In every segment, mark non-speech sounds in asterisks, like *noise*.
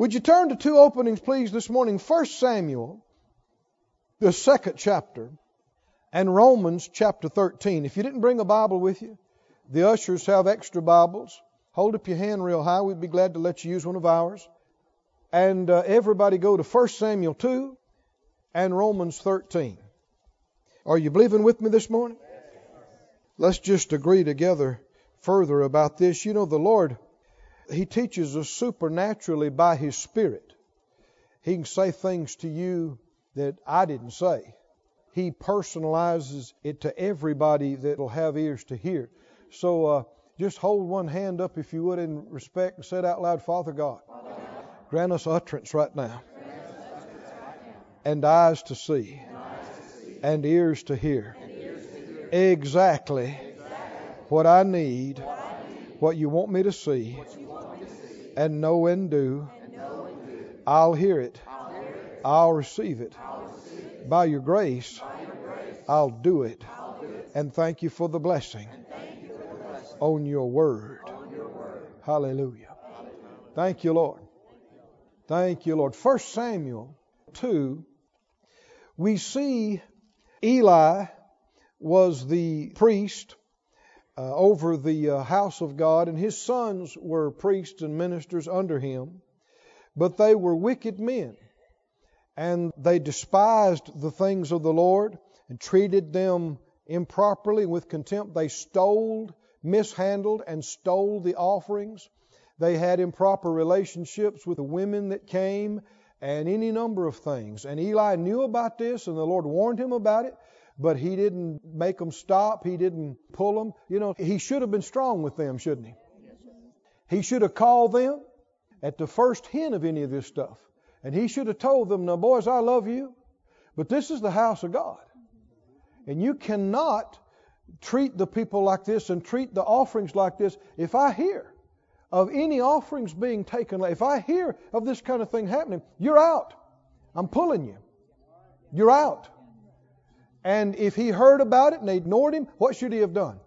Would you turn to two openings, please, this morning? First Samuel, the second chapter, and Romans chapter 13. If you didn't bring a Bible with you, the ushers have extra Bibles. Hold up your hand real high. We'd be glad to let you use one of ours. And uh, everybody go to 1 Samuel 2 and Romans 13. Are you believing with me this morning? Let's just agree together further about this. You know, the Lord, He teaches us supernaturally by His Spirit. He can say things to you that I didn't say. He personalizes it to everybody that will have ears to hear. So uh, just hold one hand up, if you would, in respect and say out loud, Father God. Grant us utterance right now, and eyes to see, and ears to hear. Exactly what I need, what you want me to see, and know and do. I'll hear it. I'll receive it. By your grace, I'll do it. And thank you for the blessing on your word. Hallelujah. Thank you, Lord. Thank you, Lord. First Samuel 2, we see Eli was the priest uh, over the uh, house of God, and his sons were priests and ministers under him, but they were wicked men. And they despised the things of the Lord and treated them improperly with contempt. They stole mishandled and stole the offerings. They had improper relationships with the women that came and any number of things. And Eli knew about this and the Lord warned him about it, but he didn't make them stop. He didn't pull them. You know, he should have been strong with them, shouldn't he? He should have called them at the first hint of any of this stuff. And he should have told them, now, boys, I love you, but this is the house of God. And you cannot treat the people like this and treat the offerings like this, if I hear of any offerings being taken, if I hear of this kind of thing happening, you're out. I'm pulling you. You're out. And if he heard about it and they ignored him, what should he have done?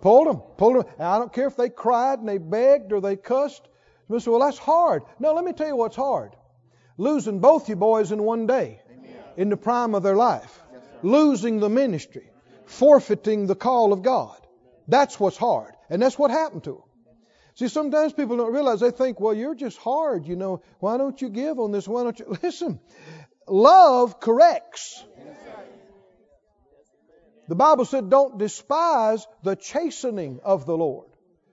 Pulled them. Pulled them. And I don't care if they cried and they begged or they cussed. You say, well, that's hard. No, let me tell you what's hard. Losing both you boys in one day, Amen. in the prime of their life. Yes, Losing the ministry forfeiting the call of God. That's what's hard. And that's what happened to them. See, sometimes people don't realize, they think, well, you're just hard, you know. Why don't you give on this? Why don't you? *laughs* Listen, love corrects. The Bible said, don't despise the chastening of the Lord.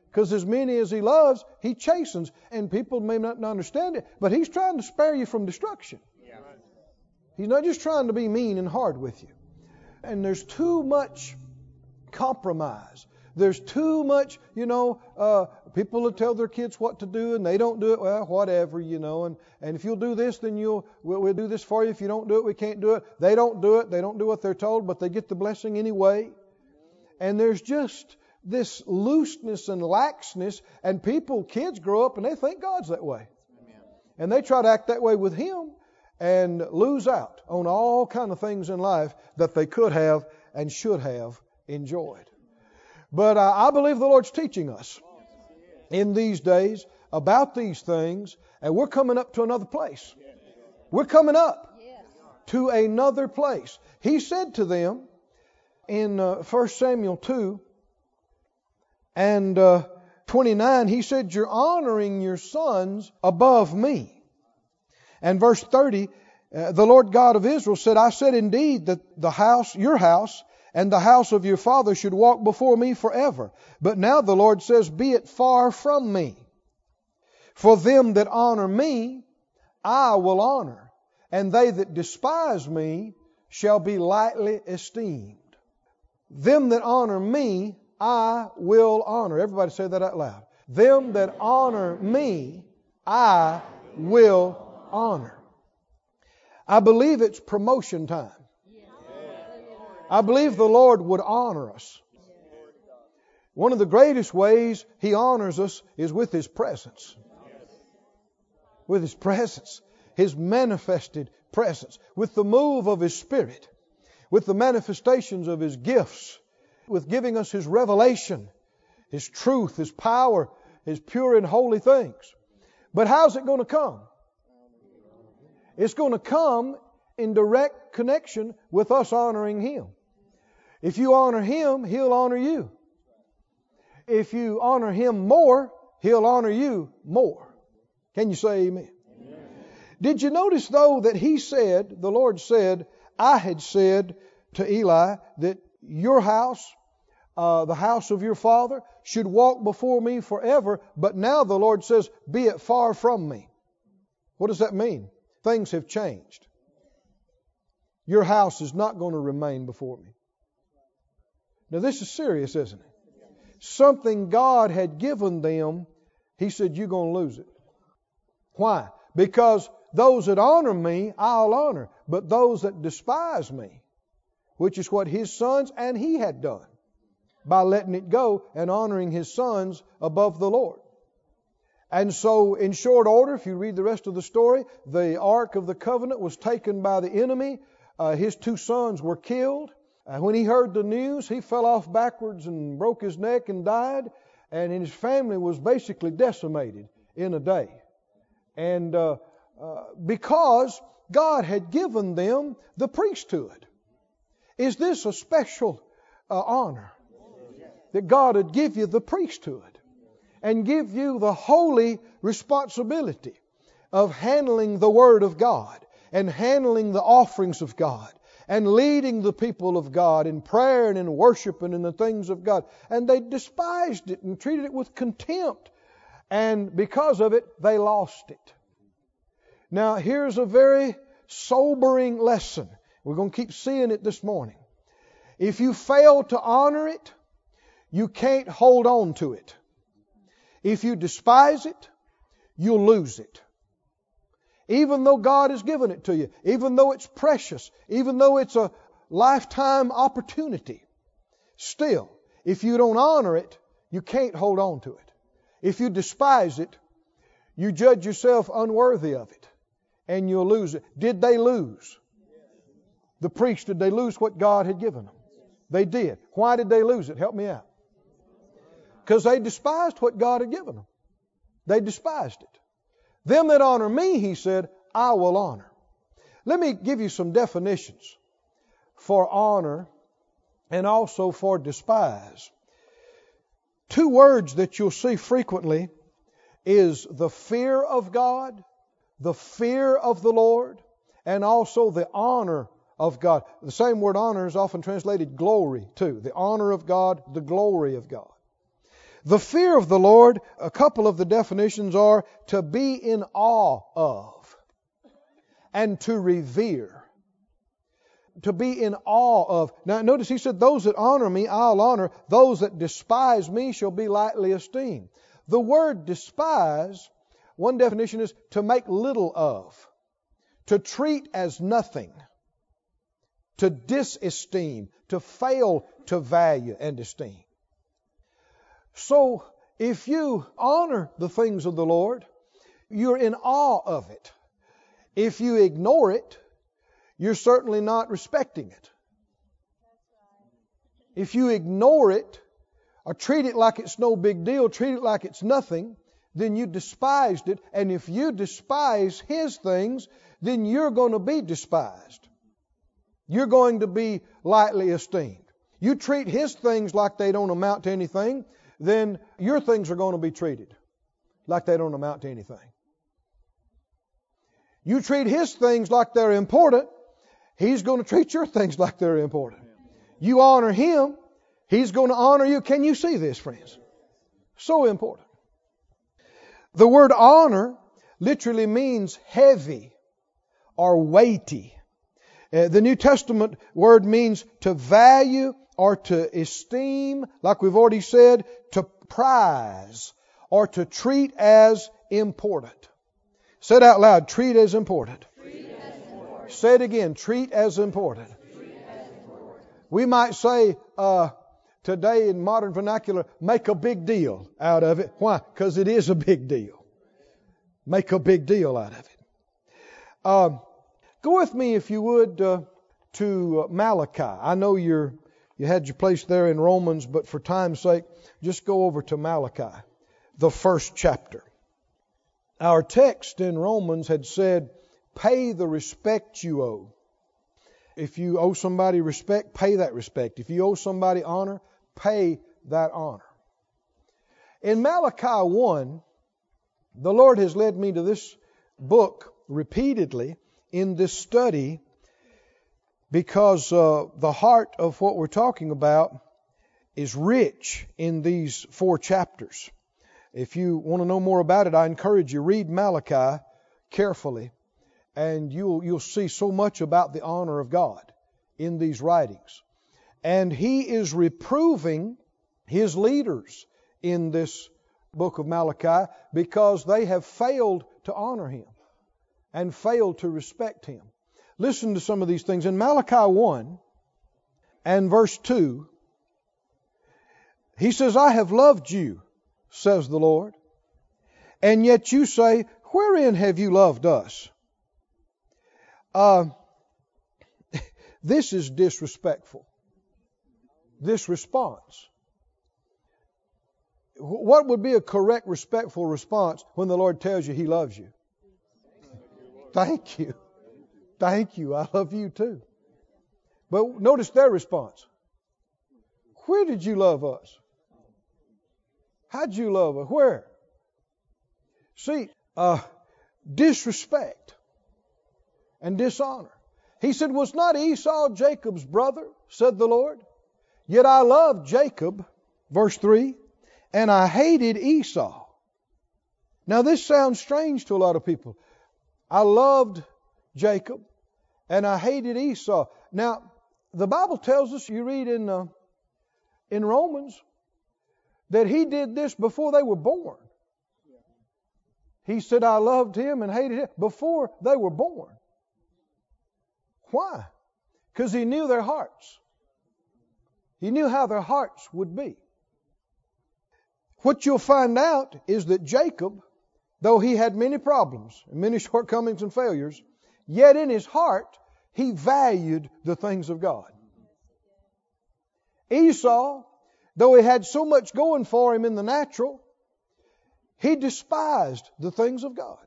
Because as many as He loves, He chastens. And people may not understand it, but He's trying to spare you from destruction. He's not just trying to be mean and hard with you and there's too much compromise. There's too much, you know, uh, people will tell their kids what to do and they don't do it. Well, whatever, you know. And, and if you'll do this, then you'll we'll, we'll do this for you. If you don't do it, we can't do it. They don't do it. They don't do what they're told, but they get the blessing anyway. And there's just this looseness and laxness, and people, kids grow up and they think God's that way. And they try to act that way with Him, and lose out on all kind of things in life that they could have and should have enjoyed. But I believe the Lord's teaching us in these days about these things, and we're coming up to another place. We're coming up to another place. He said to them in uh, 1 Samuel 2 and uh, 29, he said, You're honoring your sons above me. And verse 30, uh, the Lord God of Israel said, I said indeed that the house, your house, and the house of your father should walk before me forever. But now the Lord says, Be it far from me. For them that honor me, I will honor, and they that despise me shall be lightly esteemed. Them that honor me, I will honor. Everybody say that out loud. Them that honor me, I will honor. I believe it's promotion time. I believe the Lord would honor us. One of the greatest ways He honors us is with His presence. With His presence, His manifested presence, with the move of His Spirit, with the manifestations of His gifts, with giving us His revelation, His truth, His power, His pure and holy things. But how's it going to come? It's going to come in direct connection with us honoring Him. If you honor Him, He'll honor you. If you honor Him more, He'll honor you more. Can you say amen? amen? Did you notice, though, that He said, the Lord said, I had said to Eli that your house, uh, the house of your father, should walk before me forever, but now the Lord says, Be it far from me. What does that mean? Things have changed. Your house is not going to remain before me. Now, this is serious, isn't it? Something God had given them, He said, You're going to lose it. Why? Because those that honor me, I'll honor. But those that despise me, which is what His sons and He had done by letting it go and honoring His sons above the Lord. And so, in short order, if you read the rest of the story, the Ark of the Covenant was taken by the enemy. Uh, his two sons were killed. Uh, when he heard the news, he fell off backwards and broke his neck and died. And his family was basically decimated in a day. And uh, uh, because God had given them the priesthood. Is this a special uh, honor? That God would give you the priesthood and give you the holy responsibility of handling the Word of God and handling the offerings of God and leading the people of God in prayer and in worship and in the things of God. And they despised it and treated it with contempt. And because of it, they lost it. Now, here's a very sobering lesson. We're going to keep seeing it this morning. If you fail to honor it, you can't hold on to it. If you despise it, you'll lose it. Even though God has given it to you, even though it's precious, even though it's a lifetime opportunity, still, if you don't honor it, you can't hold on to it. If you despise it, you judge yourself unworthy of it and you'll lose it. Did they lose? The priests, did they lose what God had given them? They did. Why did they lose it? Help me out. Because they despised what God had given them. They despised it. Them that honor me, he said, I will honor. Let me give you some definitions for honor and also for despise. Two words that you'll see frequently is the fear of God, the fear of the Lord, and also the honor of God. The same word honor is often translated glory too. The honor of God, the glory of God. The fear of the Lord, a couple of the definitions are to be in awe of and to revere. To be in awe of. Now notice he said, Those that honor me, I'll honor. Those that despise me shall be lightly esteemed. The word despise, one definition is to make little of, to treat as nothing, to disesteem, to fail to value and esteem. So, if you honor the things of the Lord, you're in awe of it. If you ignore it, you're certainly not respecting it. If you ignore it or treat it like it's no big deal, treat it like it's nothing, then you despised it. And if you despise His things, then you're going to be despised. You're going to be lightly esteemed. You treat His things like they don't amount to anything, then your things are going to be treated like they don't amount to anything. You treat his things like they're important, he's going to treat your things like they're important. You honor him, he's going to honor you. Can you see this, friends? So important. The word honor literally means heavy or weighty. Uh, the New Testament word means to value or to esteem, like we've already said, to prize or to treat as important. Say it out loud treat as important. Important. Say it again treat as important. Important. We might say uh, today in modern vernacular, make a big deal out of it. Why? Because it is a big deal. Make a big deal out of it. Uh, go with me, if you would, uh, to Malachi. I know you're you had your place there in Romans, but for time's sake, just go over to Malachi, the first chapter. Our text in Romans had said pay the respect you owe. If you owe somebody respect, pay that respect. If you owe somebody honor, pay that honor. In Malachi 1, the Lord has led me to this book repeatedly in this study because uh, the heart of what we're talking about is rich in these four chapters. If you want to know more about it, I encourage you read Malachi carefully, and you'll you'll see so much about the honor of God in these writings. And he is reproving his leaders in this book of Malachi because they have failed to honor him and failed to respect him. Listen to some of these things. In Malachi 1 and verse 2, he says, I have loved you, says the Lord, and yet you say, Wherein have you loved us? Uh, *laughs* this is disrespectful. This response. What would be a correct, respectful response when the Lord tells you He loves you? Thank you. Thank you. I love you too. But notice their response. Where did you love us? How'd you love us? Where? See, uh, disrespect and dishonor. He said, Was not Esau Jacob's brother? said the Lord. Yet I loved Jacob, verse 3, and I hated Esau. Now, this sounds strange to a lot of people. I loved Jacob and I hated Esau. Now, the Bible tells us, you read in, uh, in Romans, that he did this before they were born. He said, I loved him and hated him before they were born. Why? Because he knew their hearts. He knew how their hearts would be. What you'll find out is that Jacob, though he had many problems, and many *laughs* shortcomings and failures, yet in his heart he valued the things of God. Esau, though he had so much going for him in the natural, he despised the things of God.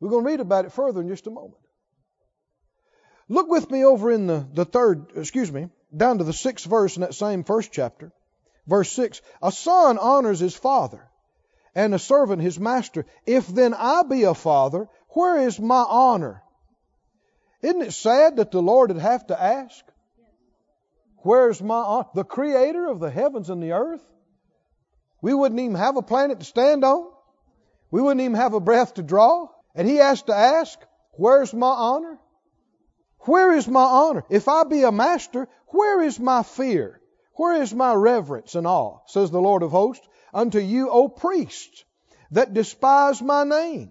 We're going to read about it further in just a moment. Look with me over in the, the third, excuse me, down to the sixth verse in that same first chapter. Verse 6 A son honors his father, and a servant his master. If then I be a father, where is my honor? Isn't it sad that the Lord would have to ask? Where's my honor? The creator of the heavens and the earth? We wouldn't even have a planet to stand on. We wouldn't even have a breath to draw. And he has to ask, Where's my honor? Where is my honor? If I be a master, where is my fear? Where is my reverence and awe? Says the Lord of hosts. Unto you, O priests, that despise my name.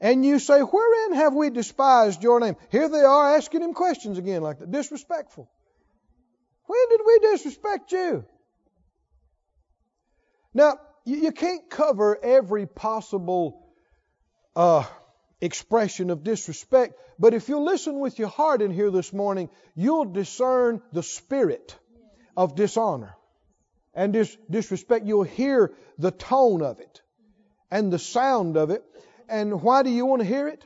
And you say, Wherein have we despised your name? Here they are asking him questions again, like that. Disrespectful. When did we disrespect you? Now, you can't cover every possible uh, expression of disrespect, but if you listen with your heart in here this morning, you'll discern the spirit of dishonor and dis- disrespect. You'll hear the tone of it and the sound of it. And why do you want to hear it?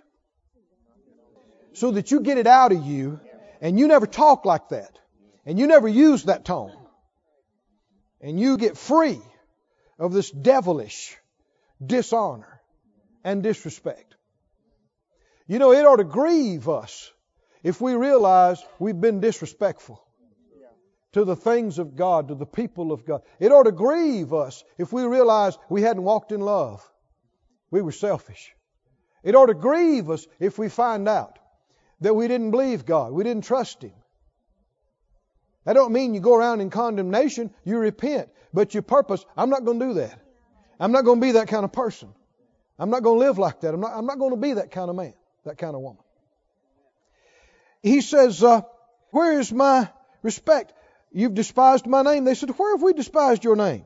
So that you get it out of you and you never talk like that and you never use that tone and you get free of this devilish dishonor and disrespect. You know, it ought to grieve us if we realize we've been disrespectful to the things of God, to the people of God. It ought to grieve us if we realize we hadn't walked in love. We were selfish. It ought to grieve us if we find out that we didn't believe God, we didn't trust Him. That don't mean you go around in condemnation. You repent, but you purpose. I'm not going to do that. I'm not going to be that kind of person. I'm not going to live like that. I'm not, I'm not going to be that kind of man that kind of woman. He says, uh, Where is my respect? You've despised my name. They said, Where have we despised your name?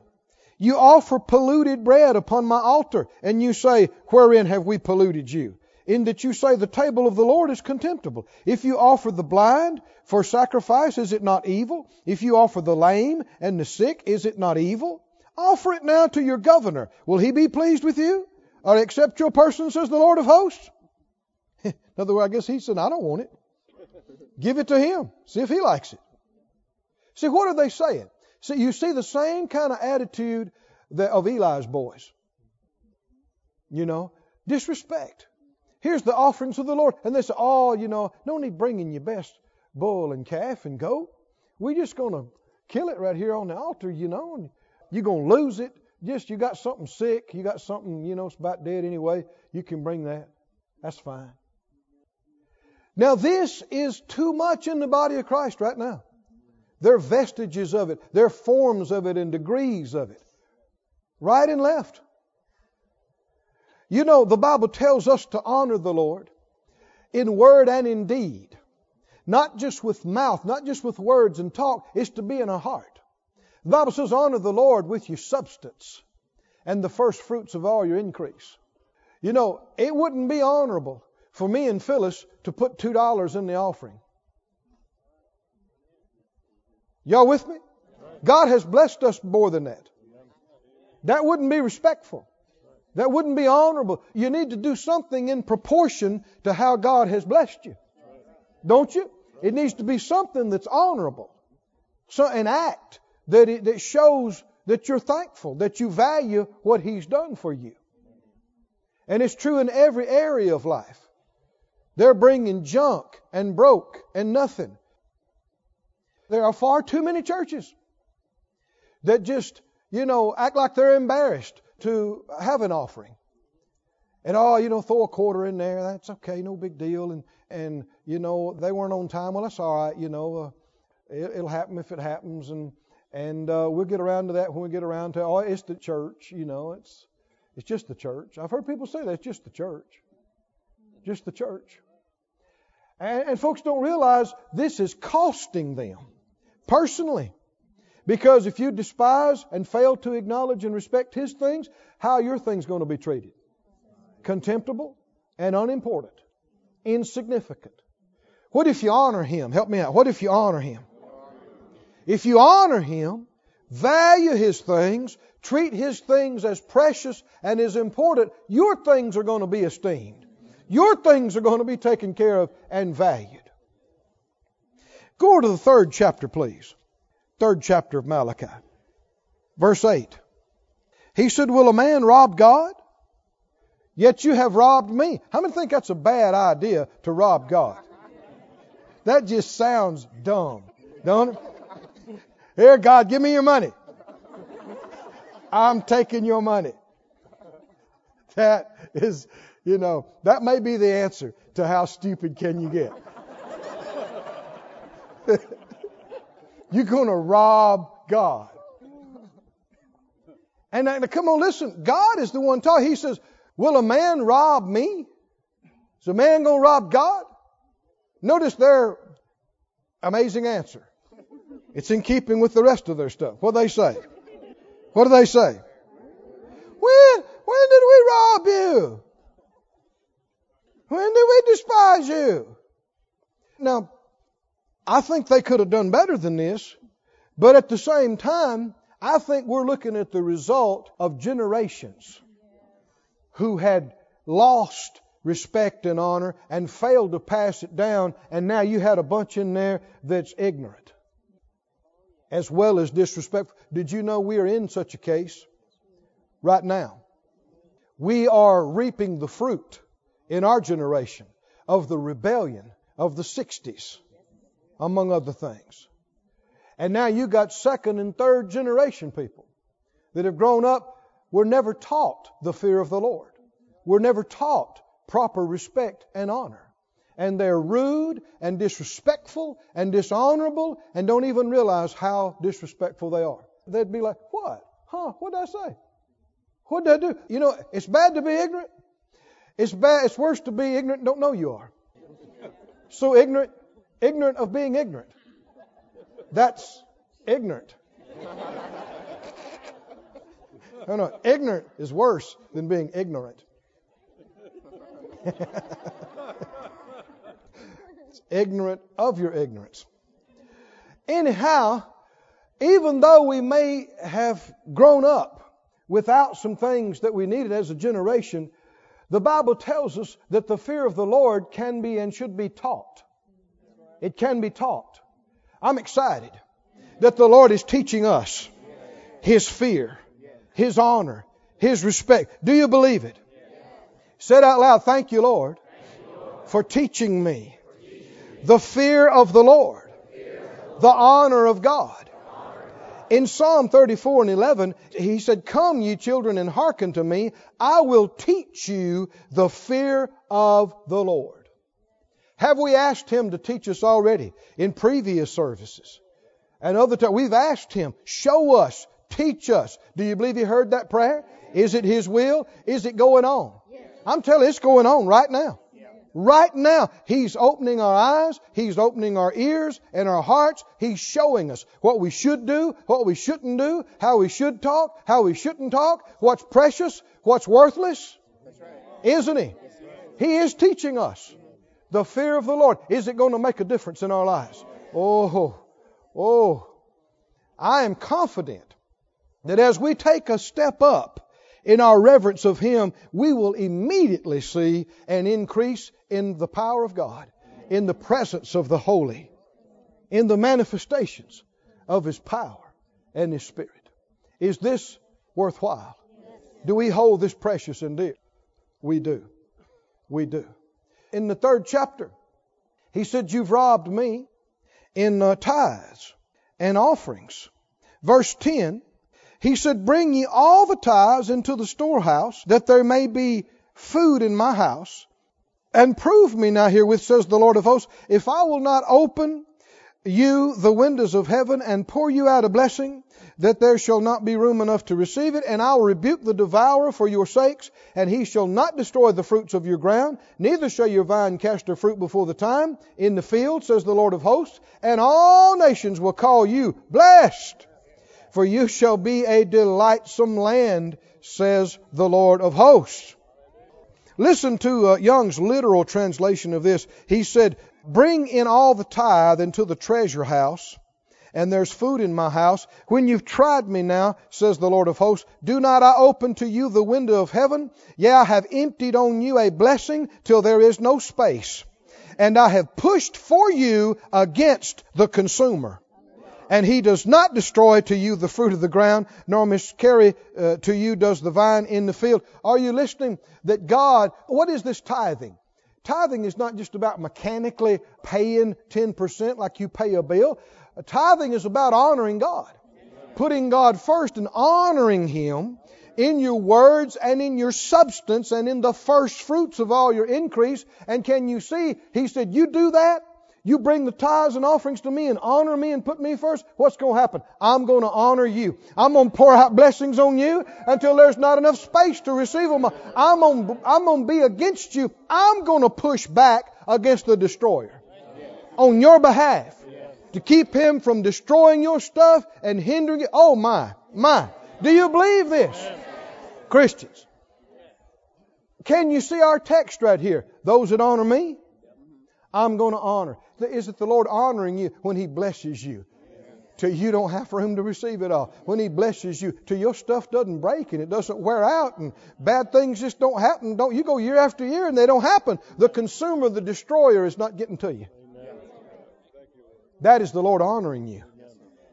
You offer polluted bread upon my altar, and you say, Wherein have we polluted you? In that you say, The table of the Lord is contemptible. If you offer the blind for sacrifice, is it not evil? If you offer the lame and the sick, is it not evil? Offer it now to your governor. Will he be pleased with you? Or accept your person, says the Lord of hosts? *laughs* In other words, I guess he said, I don't want it. Give it to him. See if he likes it. See, what are they saying? See, you see the same kind of attitude that, of Eli's boys. You know, disrespect. Here's the offerings of the Lord. And they say, oh, you know, no need bringing your best bull and calf and goat. We're just going to kill it right here on the altar, you know, and you're going to lose it. Just you got something sick, you got something, you know, it's about dead anyway, you can bring that. That's fine. Now, this is too much in the body of Christ right now. There are vestiges of it, there are forms of it and degrees of it. Right and left. You know, the Bible tells us to honor the Lord in word and in deed. Not just with mouth, not just with words and talk, it's to be in our heart. The Bible says, honor the Lord with your substance and the first fruits of all your increase. You know, it wouldn't be honorable for me and Phyllis to put $2 in the offering. Y'all with me? God has blessed us more than that. That wouldn't be respectful. That wouldn't be honorable. You need to do something in proportion to how God has blessed you. Don't you? It needs to be something that's honorable. So an act that, it, that shows that you're thankful, that you value what He's done for you. And it's true in every area of life. They're bringing junk and broke and nothing. There are far too many churches that just, you know, act like they're embarrassed to have an offering. And oh, you know, throw a quarter in there. That's okay, no big deal. And and you know they weren't on time. Well, that's all right. You know, uh, it, will happen if it happens, and and uh, we'll get around to that when we get around to. Oh, it's the church. You know, it's it's just the church. I've heard people say that it's just the church, just the church. And, and folks don't realize this is costing them personally. Because if you despise and fail to acknowledge and respect His things, how are your things going to be treated? Contemptible and unimportant, insignificant. What if you honor Him? Help me out. What if you honor Him? If you honor Him, value His things, treat His things as precious and as important, your things are going to be esteemed. Your things are going to be taken care of and valued. Go to the third chapter, please third chapter of Malachi, verse 8. He said, Will a man rob God? Yet you have robbed me. How many think that's a bad idea to rob God? That just sounds dumb, don't it? Here, God, give me your money. I'm taking your money. That is, you know, that may be the answer to how stupid can you get. *laughs* You're going to rob God. And come on, listen. God is the one talking. He says, Will a man rob me? Is a man going to rob God? Notice their amazing answer. It's in keeping with the rest of their stuff. What do they say? What do they say? When, when did we rob you? When did we despise you? Now, I think they could have done better than this, but at the same time, I think we're looking at the result of generations who had lost respect and honor and failed to pass it down, and now you had a bunch in there that's ignorant as well as disrespectful. Did you know we are in such a case right now? We are reaping the fruit in our generation of the rebellion of the 60s among other things. And now you got second and third generation people that have grown up, were never taught the fear of the Lord. Were never taught proper respect and honor. And they're rude and disrespectful and dishonorable and don't even realize how disrespectful they are. They'd be like, What? Huh? What did I say? What did I do? You know, it's bad to be ignorant. It's bad, it's worse to be ignorant and don't know you are. So ignorant ignorant of being ignorant. That's ignorant. No, no, ignorant is worse than being ignorant. it's ignorant of your ignorance. Anyhow, even though we may have grown up without some things that we needed as a generation, The Bible tells us that the fear of the Lord can be and should be taught. It can be taught. I'm excited that the Lord is teaching us His fear, His honor, His respect. Do you believe it? Said out loud, Thank you, Lord, for teaching me the fear of the Lord, the honor of God. In Psalm 34 and 11, he said, Come, ye children, and hearken to me. I will teach you the fear of the Lord. Have we asked him to teach us already in previous services? And other times, we've asked him, show us, teach us. Do you believe he heard that prayer? Is it his will? Is it going on? I'm telling you, it's going on right now. Right now, He's opening our eyes, He's opening our ears and our hearts. He's showing us what we should do, what we shouldn't do, how we should talk, how we shouldn't talk, what's precious, what's worthless. Isn't He? He is teaching us the fear of the Lord. Is it going to make a difference in our lives? Oh, oh. I am confident that as we take a step up in our reverence of Him, we will immediately see an increase in the power of God, in the presence of the holy, in the manifestations of His power and His Spirit. Is this worthwhile? Do we hold this precious and dear? We do. We do. In the third chapter, he said, You've robbed me in uh, tithes and offerings. Verse 10 he said, Bring ye all the tithes into the storehouse, that there may be food in my house. And prove me now herewith, says the Lord of hosts, if I will not open you the windows of heaven and pour you out a blessing, that there shall not be room enough to receive it, and I will rebuke the devourer for your sakes, and he shall not destroy the fruits of your ground, neither shall your vine cast her fruit before the time in the field, says the Lord of hosts, and all nations will call you blessed for you shall be a delightsome land, says the Lord of hosts. Listen to uh, Young's literal translation of this. He said, Bring in all the tithe into the treasure house, and there's food in my house. When you've tried me now, says the Lord of hosts, do not I open to you the window of heaven? Yea, I have emptied on you a blessing till there is no space. And I have pushed for you against the consumer and he does not destroy to you the fruit of the ground, nor miscarry uh, to you does the vine in the field. Are you listening? That God, what is this tithing? Tithing is not just about mechanically paying 10% like you pay a bill. Tithing is about honoring God, putting God first and honoring Him in your words and in your substance and in the first fruits of all your increase. And can you see? He said, You do that, you bring the tithes and offerings to me and honor me and put me first, what's going to happen? I'm going to honor you. I'm going to pour out blessings on you until there's not enough space to receive them. I'm going I'm going to be against you. I'm going to push back against the destroyer on your behalf to keep him from destroying your stuff and hindering it. Oh my, my. Do you believe this? Christians. Can you see our text right here? Those that honor me, I'm going to honor. Is it the Lord honoring you when He blesses you? Till you don't have room to receive it all. When He blesses you, till your stuff doesn't break and it doesn't wear out and bad things just don't happen. Don't you go year after year and they don't happen. The consumer, the destroyer, is not getting to you. That is the Lord honoring you.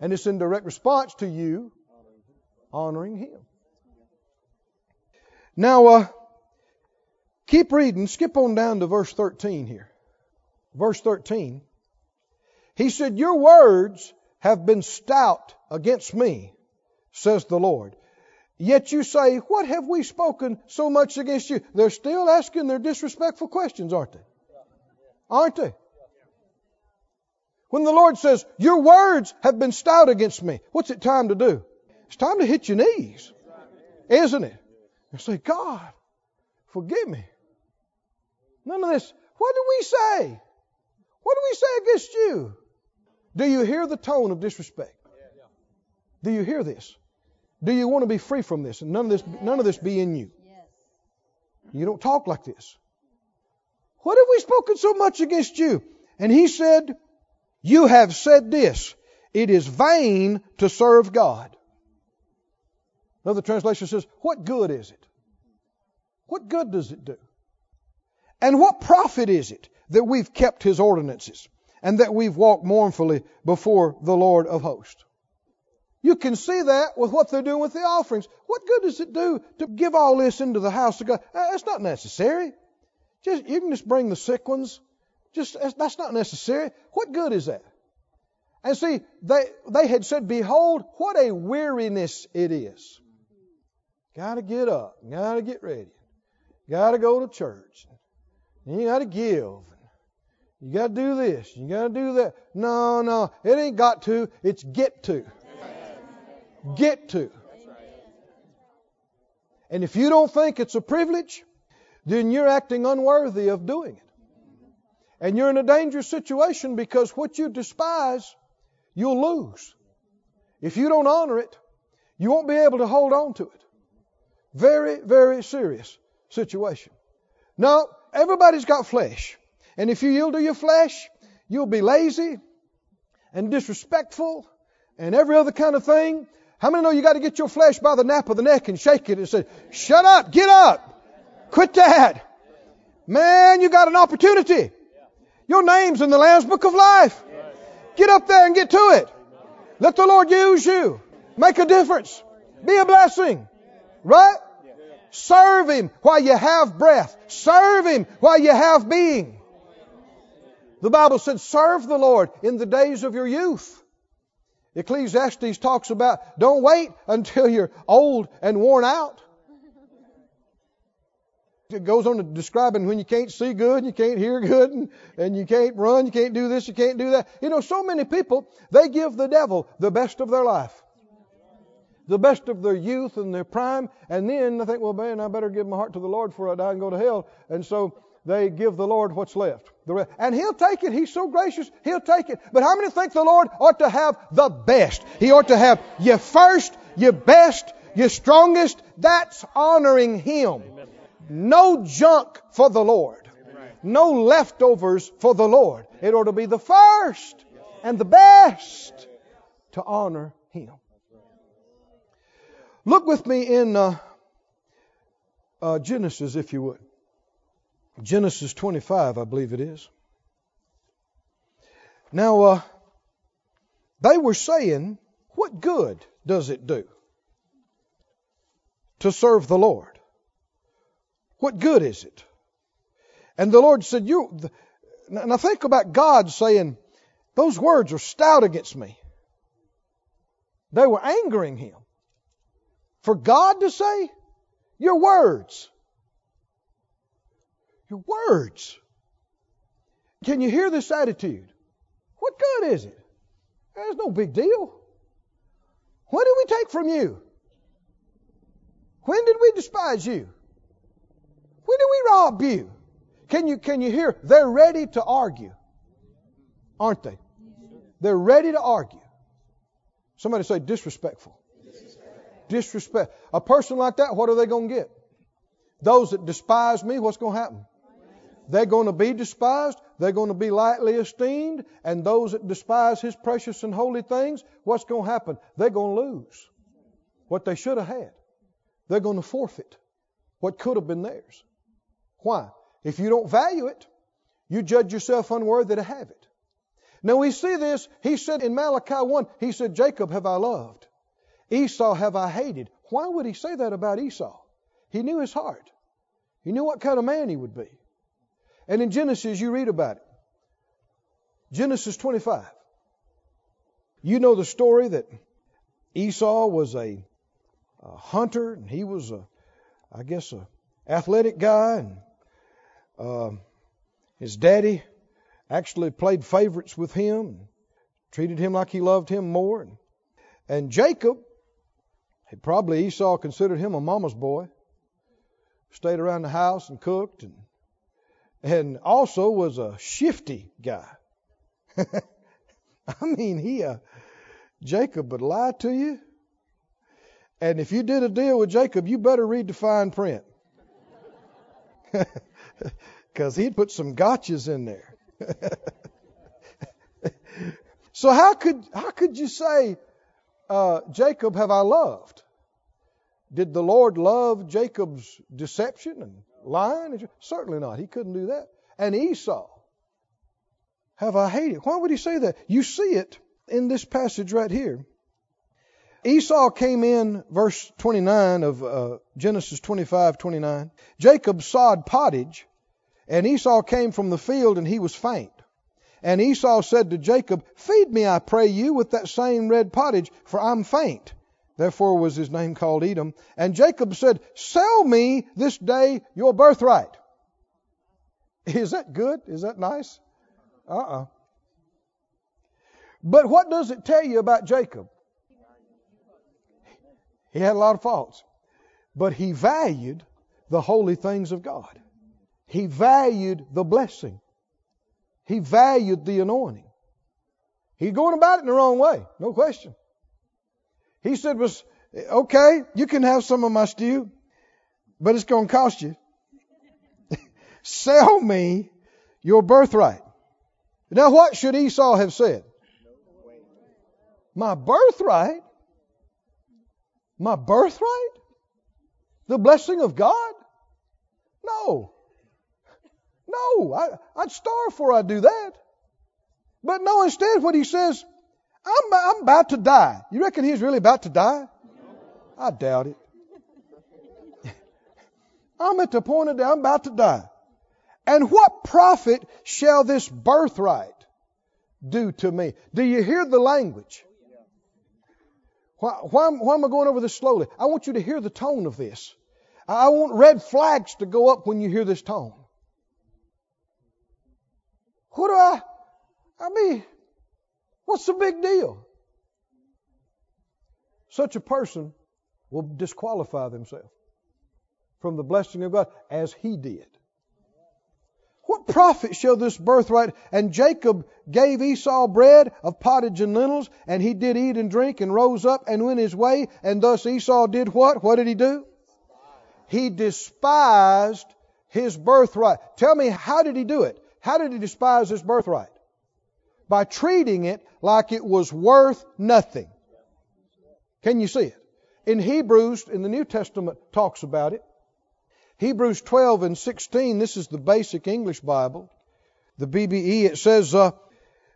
And it's in direct response to you honoring Him. Now, uh, keep reading. Skip on down to verse 13 here verse 13, he said, Your words have been stout against me, says the Lord. Yet you say, What have we spoken so much against you? They're still asking their disrespectful questions, aren't they? Aren't they? When the Lord says, Your words have been stout against me, what's it time to do? It's time to hit your knees, isn't it? And say, God, forgive me. None of this. What do we say? What do we say against you? Do you hear the tone of disrespect? Do you hear this? Do you want to be free from this and none of this none of this be in you? You don't talk like this. What have we spoken so much against you? And he said, You have said this. It is vain to serve God. Another translation says, What good is it? What good does it do? And what profit is it that we've kept his ordinances and that we've walked mournfully before the Lord of hosts? You can see that with what they're doing with the offerings. What good does it do to give all this into the house of God? Uh, that's not necessary. Just you can just bring the sick ones. Just that's not necessary. What good is that? And see, they they had said, "Behold, what a weariness it is." Got to get up. Got to get ready. Got to go to church. You got to give. You got to do this. You got to do that. No, no, it ain't got to. It's get to. Get to. And if you don't think it's a privilege, then you're acting unworthy of doing it. And you're in a dangerous situation because what you despise, you'll lose. If you don't honor it, you won't be able to hold on to it. Very, very serious situation. Now, everybody's got flesh. And if you yield to your flesh, you'll be lazy and disrespectful and every other kind of thing. How many know you got to get your flesh by the nape of the neck and shake it and say, shut up, get up, quit that. Man, you got an opportunity. Your name's in the Lamb's Book of Life. Get up there and get to it. Let the Lord use you. Make a difference. Be a blessing. Right? Serve Him while you have breath. Serve Him while you have being. The Bible said, serve the Lord in the days of your youth. Ecclesiastes talks about don't wait until you're old and worn out. It goes on to describing when you can't see good, and you can't hear good, and, and you can't run, you can't do this, you can't do that. You know, so many people, they give the devil the best of their life the best of their youth and their prime, and then they think, well, man, I better give my heart to the Lord before I die and go to hell. And so they give the Lord what's left. And He'll take it. He's so gracious. He'll take it. But how many think the Lord ought to have the best? He ought to have your first, your best, your strongest. That's honoring Him. No junk for the Lord. No leftovers for the Lord. It ought to be the first and the best to honor Him. Look with me in uh, uh, Genesis, if you would. Genesis 25, I believe it is. Now, uh, they were saying, What good does it do to serve the Lord? What good is it? And the Lord said, You. Now think about God saying, Those words are stout against me. They were angering him. For God to say, Your words. Your words. Can you hear this attitude? What good is it? There's no big deal. What did we take from you? When did we despise you? When did we rob you? Can you can you hear? They're ready to argue, aren't they? They're ready to argue. Somebody say disrespectful disrespect. A person like that, what are they going to get? Those that despise me, what's going to happen? They're going to be despised. They're going to be lightly esteemed. And those that despise His precious and holy things, what's going to happen? They're going to lose what they should have had. They're going to forfeit what could have been theirs. Why? If you don't value it, you judge yourself unworthy to have it. Now we see this. He said in Malachi 1, He said, Jacob have I loved. Esau have I hated. Why would he say that about Esau? He knew his heart. He knew what kind of man he would be. And in Genesis, you read about it. Genesis 25. You know the story that Esau was a, a hunter, and he was a, I guess, a athletic guy, and uh, his daddy actually played favorites with him, treated him like he loved him more. And, and Jacob probably Esau considered him a mama's boy. Stayed around the house and cooked and and also was a shifty guy. *laughs* I mean, he uh, Jacob would lie to you. And if you did a deal with Jacob, you better read the fine print. *laughs* Because he'd put some gotchas in there. *laughs* so how could how could you say, uh, Jacob have I loved? Did the Lord love Jacob's deception and lying? Certainly not. He couldn't do that. And Esau, have I hated? Why would he say that? You see it in this passage right here. Esau came in, verse 29 of uh, Genesis 25, 29. Jacob sawed pottage, and Esau came from the field, and he was faint. And Esau said to Jacob, Feed me, I pray you, with that same red pottage, for I'm faint. Therefore was his name called Edom. And Jacob said, Sell me this day your birthright. Is that good? Is that nice? Uh uh-uh. uh But what does it tell you about Jacob? He had a lot of faults. But he valued the holy things of God. He valued the blessing. He valued the anointing. He's going about it in the wrong way, no question. He said was, okay, you can have some of my stew, but it's going to cost you. *laughs* Sell me your birthright. Now what should Esau have said? My birthright? My birthright? The blessing of God? No. No, I, would starve before I'd do that. But no, instead, what he says, I'm, I'm about to die. You reckon he's really about to die? I doubt it. *laughs* I'm at the point of I'm about to die. And what profit shall this birthright do to me? Do you hear the language? Why, why, why, am I going over this slowly? I want you to hear the tone of this. I want red flags to go up when you hear this tone. What do I, I mean, what's the big deal? Such a person will disqualify themselves from the blessing of God as he did. What profit shall this birthright? And Jacob gave Esau bread of pottage and lentils, and he did eat and drink, and rose up and went his way. And thus Esau did what? What did he do? He despised his birthright. Tell me, how did he do it? How did he despise his birthright? By treating it like it was worth nothing. Can you see it? In Hebrews, in the New Testament, talks about it. Hebrews 12 and 16, this is the basic English Bible, the BBE, it says, uh,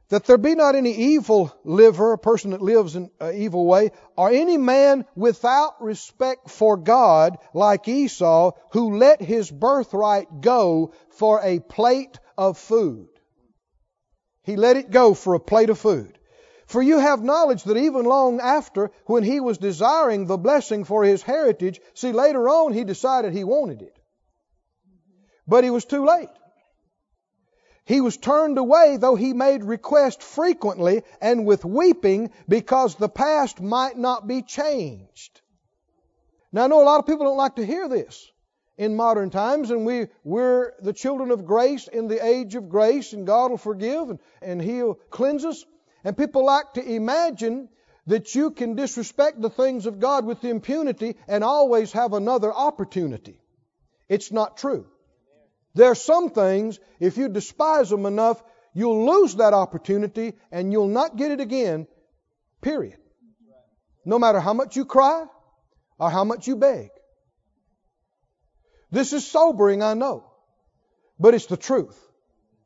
that there be not any evil liver, a person that lives in an evil way, or any man without respect for God like Esau, who let his birthright go for a plate of food. He let it go for a plate of food. For you have knowledge that even long after, when he was desiring the blessing for his heritage, see, later on he decided he wanted it. But he was too late. He was turned away, though he made request frequently and with weeping, because the past might not be changed. Now, I know a lot of people don't like to hear this in modern times, and we, we're the children of grace in the age of grace, and God will forgive and, and He'll cleanse us. And people like to imagine that you can disrespect the things of God with impunity and always have another opportunity. It's not true. There are some things, if you despise them enough, you'll lose that opportunity and you'll not get it again, period. No matter how much you cry or how much you beg. This is sobering, I know, but it's the truth.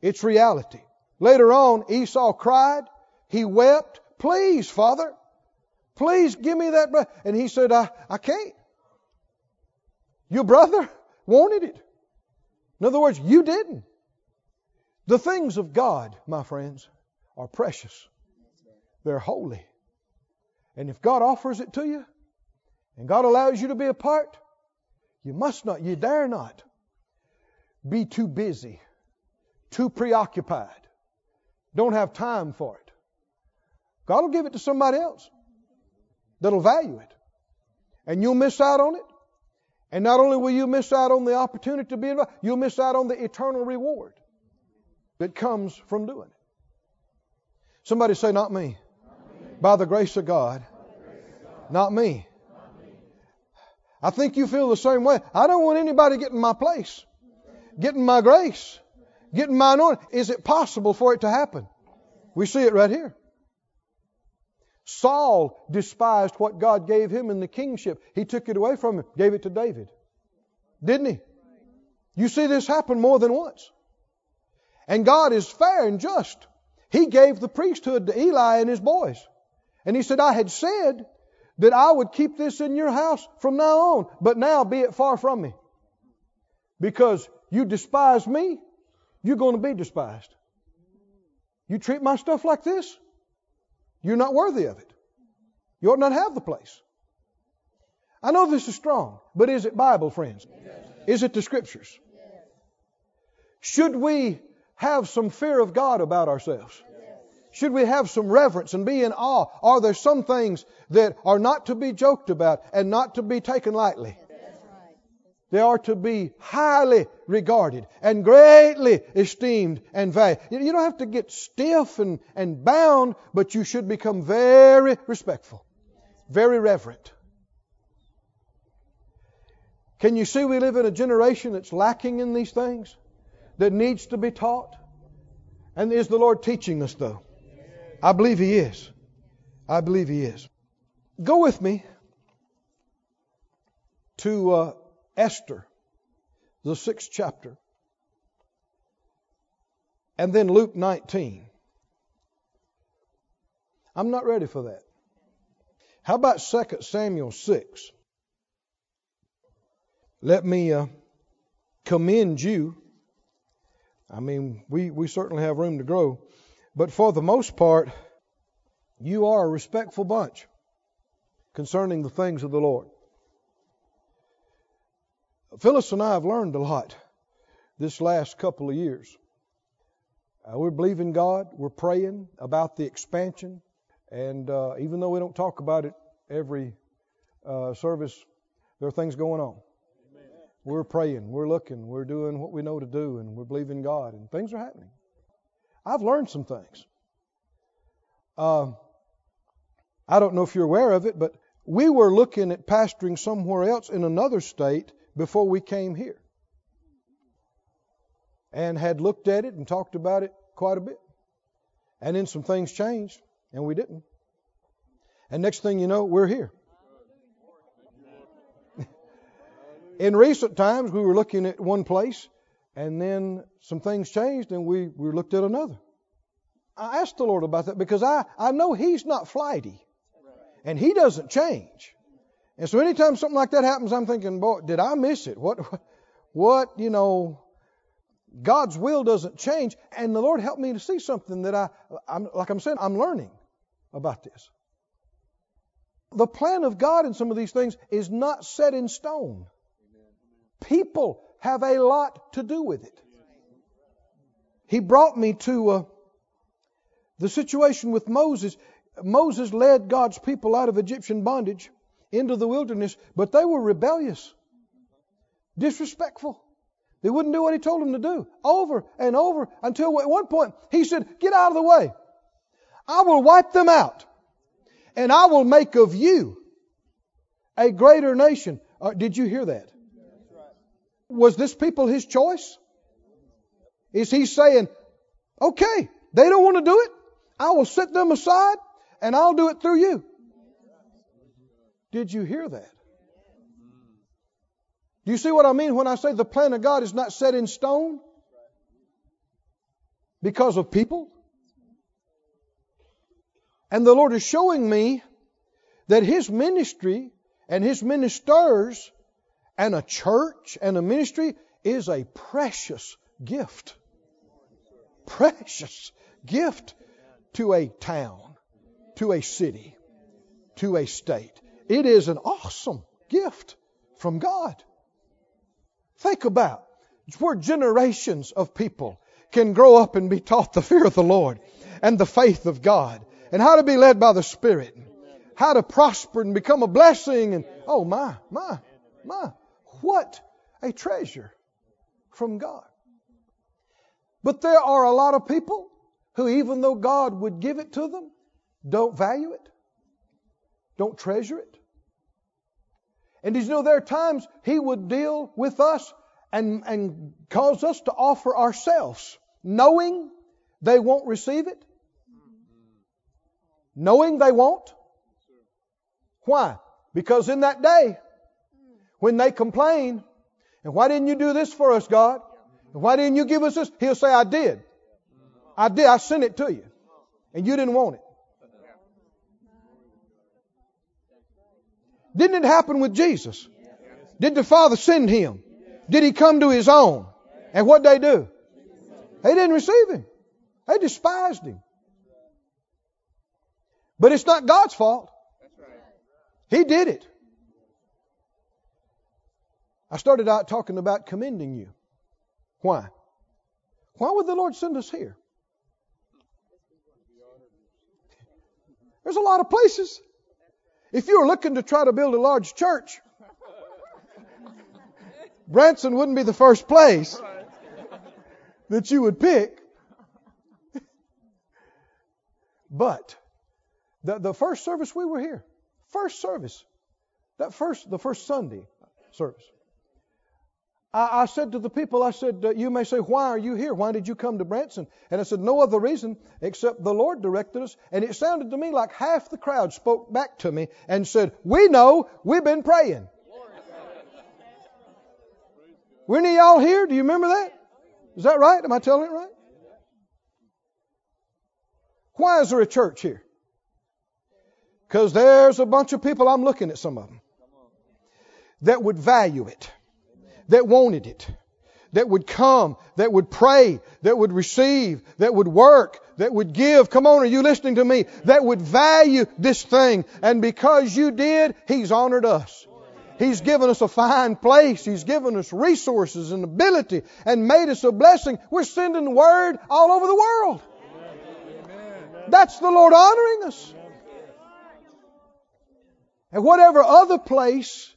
It's reality. Later on, Esau cried he wept, Please, Father, please give me that bread. And he said, I, I can't. Your brother wanted it. In other words, you didn't. The things of God, my friends, are precious. They're holy. And if God offers it to you, and God allows you to be a part, you must not, you dare not be too busy, too preoccupied. Don't have time for it. God will give it to somebody else that'll value it. And you'll miss out on it. And not only will you miss out on the opportunity to be involved, you'll miss out on the eternal reward that comes from doing it. Somebody say, Not me. By the grace of God. Not me. I think you feel the same way. I don't want anybody getting my place, getting my grace, getting my anointing. Is it possible for it to happen? We see it right here. Saul despised what God gave him in the kingship. He took it away from him, gave it to David. Didn't he? You see this happen more than once. And God is fair and just. He gave the priesthood to Eli and his boys. And he said, I had said that I would keep this in your house from now on, but now be it far from me. Because you despise me, you're going to be despised. You treat my stuff like this, you're not worthy of it. You ought not have the place. I know this is strong, but is it Bible, friends? Yes. Is it the Scriptures? Yes. Should we have some fear of God about ourselves? Should we have some reverence and be in awe? Are there some things that are not to be joked about and not to be taken lightly? They are to be highly regarded and greatly esteemed and valued. You don't have to get stiff and, and bound, but you should become very respectful, very reverent. Can you see we live in a generation that's lacking in these things, that needs to be taught? And is the Lord teaching us, though? I believe He is. I believe He is. Go with me to uh, Esther, the sixth chapter, and then Luke 19. I'm not ready for that. How about 2 Samuel 6? Let me uh, commend you. I mean, we, we certainly have room to grow, but for the most part, you are a respectful bunch concerning the things of the Lord. Phyllis and I have learned a lot this last couple of years. Uh, we're believing God. We're praying about the expansion. And uh, even though we don't talk about it every uh, service, there are things going on. Amen. We're praying. We're looking. We're doing what we know to do. And we're believing God. And things are happening. I've learned some things. Um, I don't know if you're aware of it, but we were looking at pastoring somewhere else in another state before we came here and had looked at it and talked about it quite a bit. And then some things changed, and we didn't. And next thing you know, we're here. *laughs* In recent times, we were looking at one place, and then some things changed, and we, we looked at another. I asked the Lord about that because I, I know He's not flighty, and He doesn't change. And so anytime something like that happens, I'm thinking, boy, did I miss it? What, what, you know, God's will doesn't change. And the Lord helped me to see something that I, I'm, like I'm saying, I'm learning about this. The plan of God in some of these things is not set in stone. People have a lot to do with it. He brought me to uh, the situation with Moses. Moses led God's people out of Egyptian bondage into the wilderness, but they were rebellious, disrespectful. They wouldn't do what he told them to do over and over until at one point he said, Get out of the way. I will wipe them out and I will make of you a greater nation. Uh, did you hear that? Was this people his choice? Is he saying, okay, they don't want to do it? I will set them aside and I'll do it through you. Did you hear that? Do you see what I mean when I say the plan of God is not set in stone? Because of people? And the Lord is showing me that His ministry and His ministers and a church and a ministry is a precious gift. Precious gift to a town, to a city, to a state. It is an awesome gift from God. Think about where generations of people can grow up and be taught the fear of the Lord and the faith of God and how to be led by the Spirit, how to prosper and become a blessing. And oh my, my, my, what a treasure from God. But there are a lot of people who, even though God would give it to them, don't value it, don't treasure it, and you know there are times He would deal with us and, and cause us to offer ourselves, knowing they won't receive it? knowing they won't. Why? Because in that day, when they complain, and why didn't you do this for us, God? And why didn't you give us this? He'll say, I did. I did. I sent it to you. And you didn't want it. Didn't it happen with Jesus? Did the Father send him? Did he come to his own? And what they do? They didn't receive him. They despised him. But it's not God's fault. He did it. I started out talking about commending you. Why? Why would the Lord send us here? There's a lot of places. If you were looking to try to build a large church, Branson wouldn't be the first place that you would pick. But the, the first service we were here, first service, that first the first Sunday service, I, I said to the people, I said, uh, you may say, why are you here? Why did you come to Branson? And I said, no other reason except the Lord directed us. And it sounded to me like half the crowd spoke back to me and said, we know, we've been praying. Were any of y'all here? Do you remember that? Is that right? Am I telling it right? Why is there a church here? Because there's a bunch of people, I'm looking at some of them, that would value it that wanted it, that would come, that would pray, that would receive, that would work, that would give. Come on, are you listening to me? That would value this thing. And because you did, He's honored us. He's given us a fine place. He's given us resources and ability and made us a blessing. We're sending word all over the world. That's the Lord honoring us. And whatever other place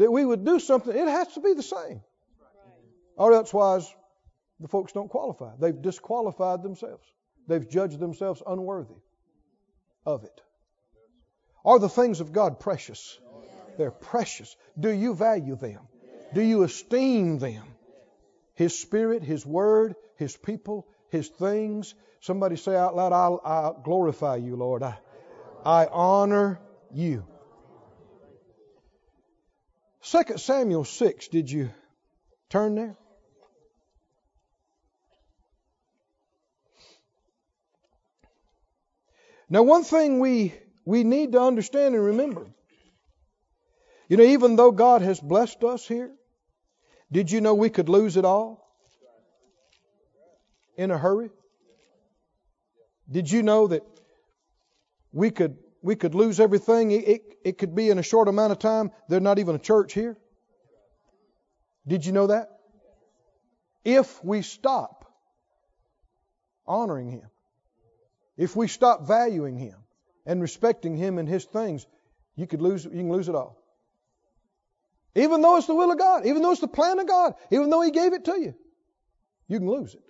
that we would do something, it has to be the same. Or elsewise, the folks don't qualify. They've disqualified themselves. They've judged themselves unworthy of it. Are the things of God precious? They're precious. Do you value them? Do you esteem them? His Spirit, His Word, His people, His things. Somebody say out loud, I, I glorify you, Lord. I, I honor you. 2 Samuel 6, did you turn there? Now, one thing we, we need to understand and remember you know, even though God has blessed us here, did you know we could lose it all in a hurry? Did you know that we could we could lose everything. It, it, it could be in a short amount of time. There's not even a church here. Did you know that? If we stop honoring Him, if we stop valuing Him and respecting Him and His things, you could lose. You can lose it all. Even though it's the will of God, even though it's the plan of God, even though He gave it to you, you can lose it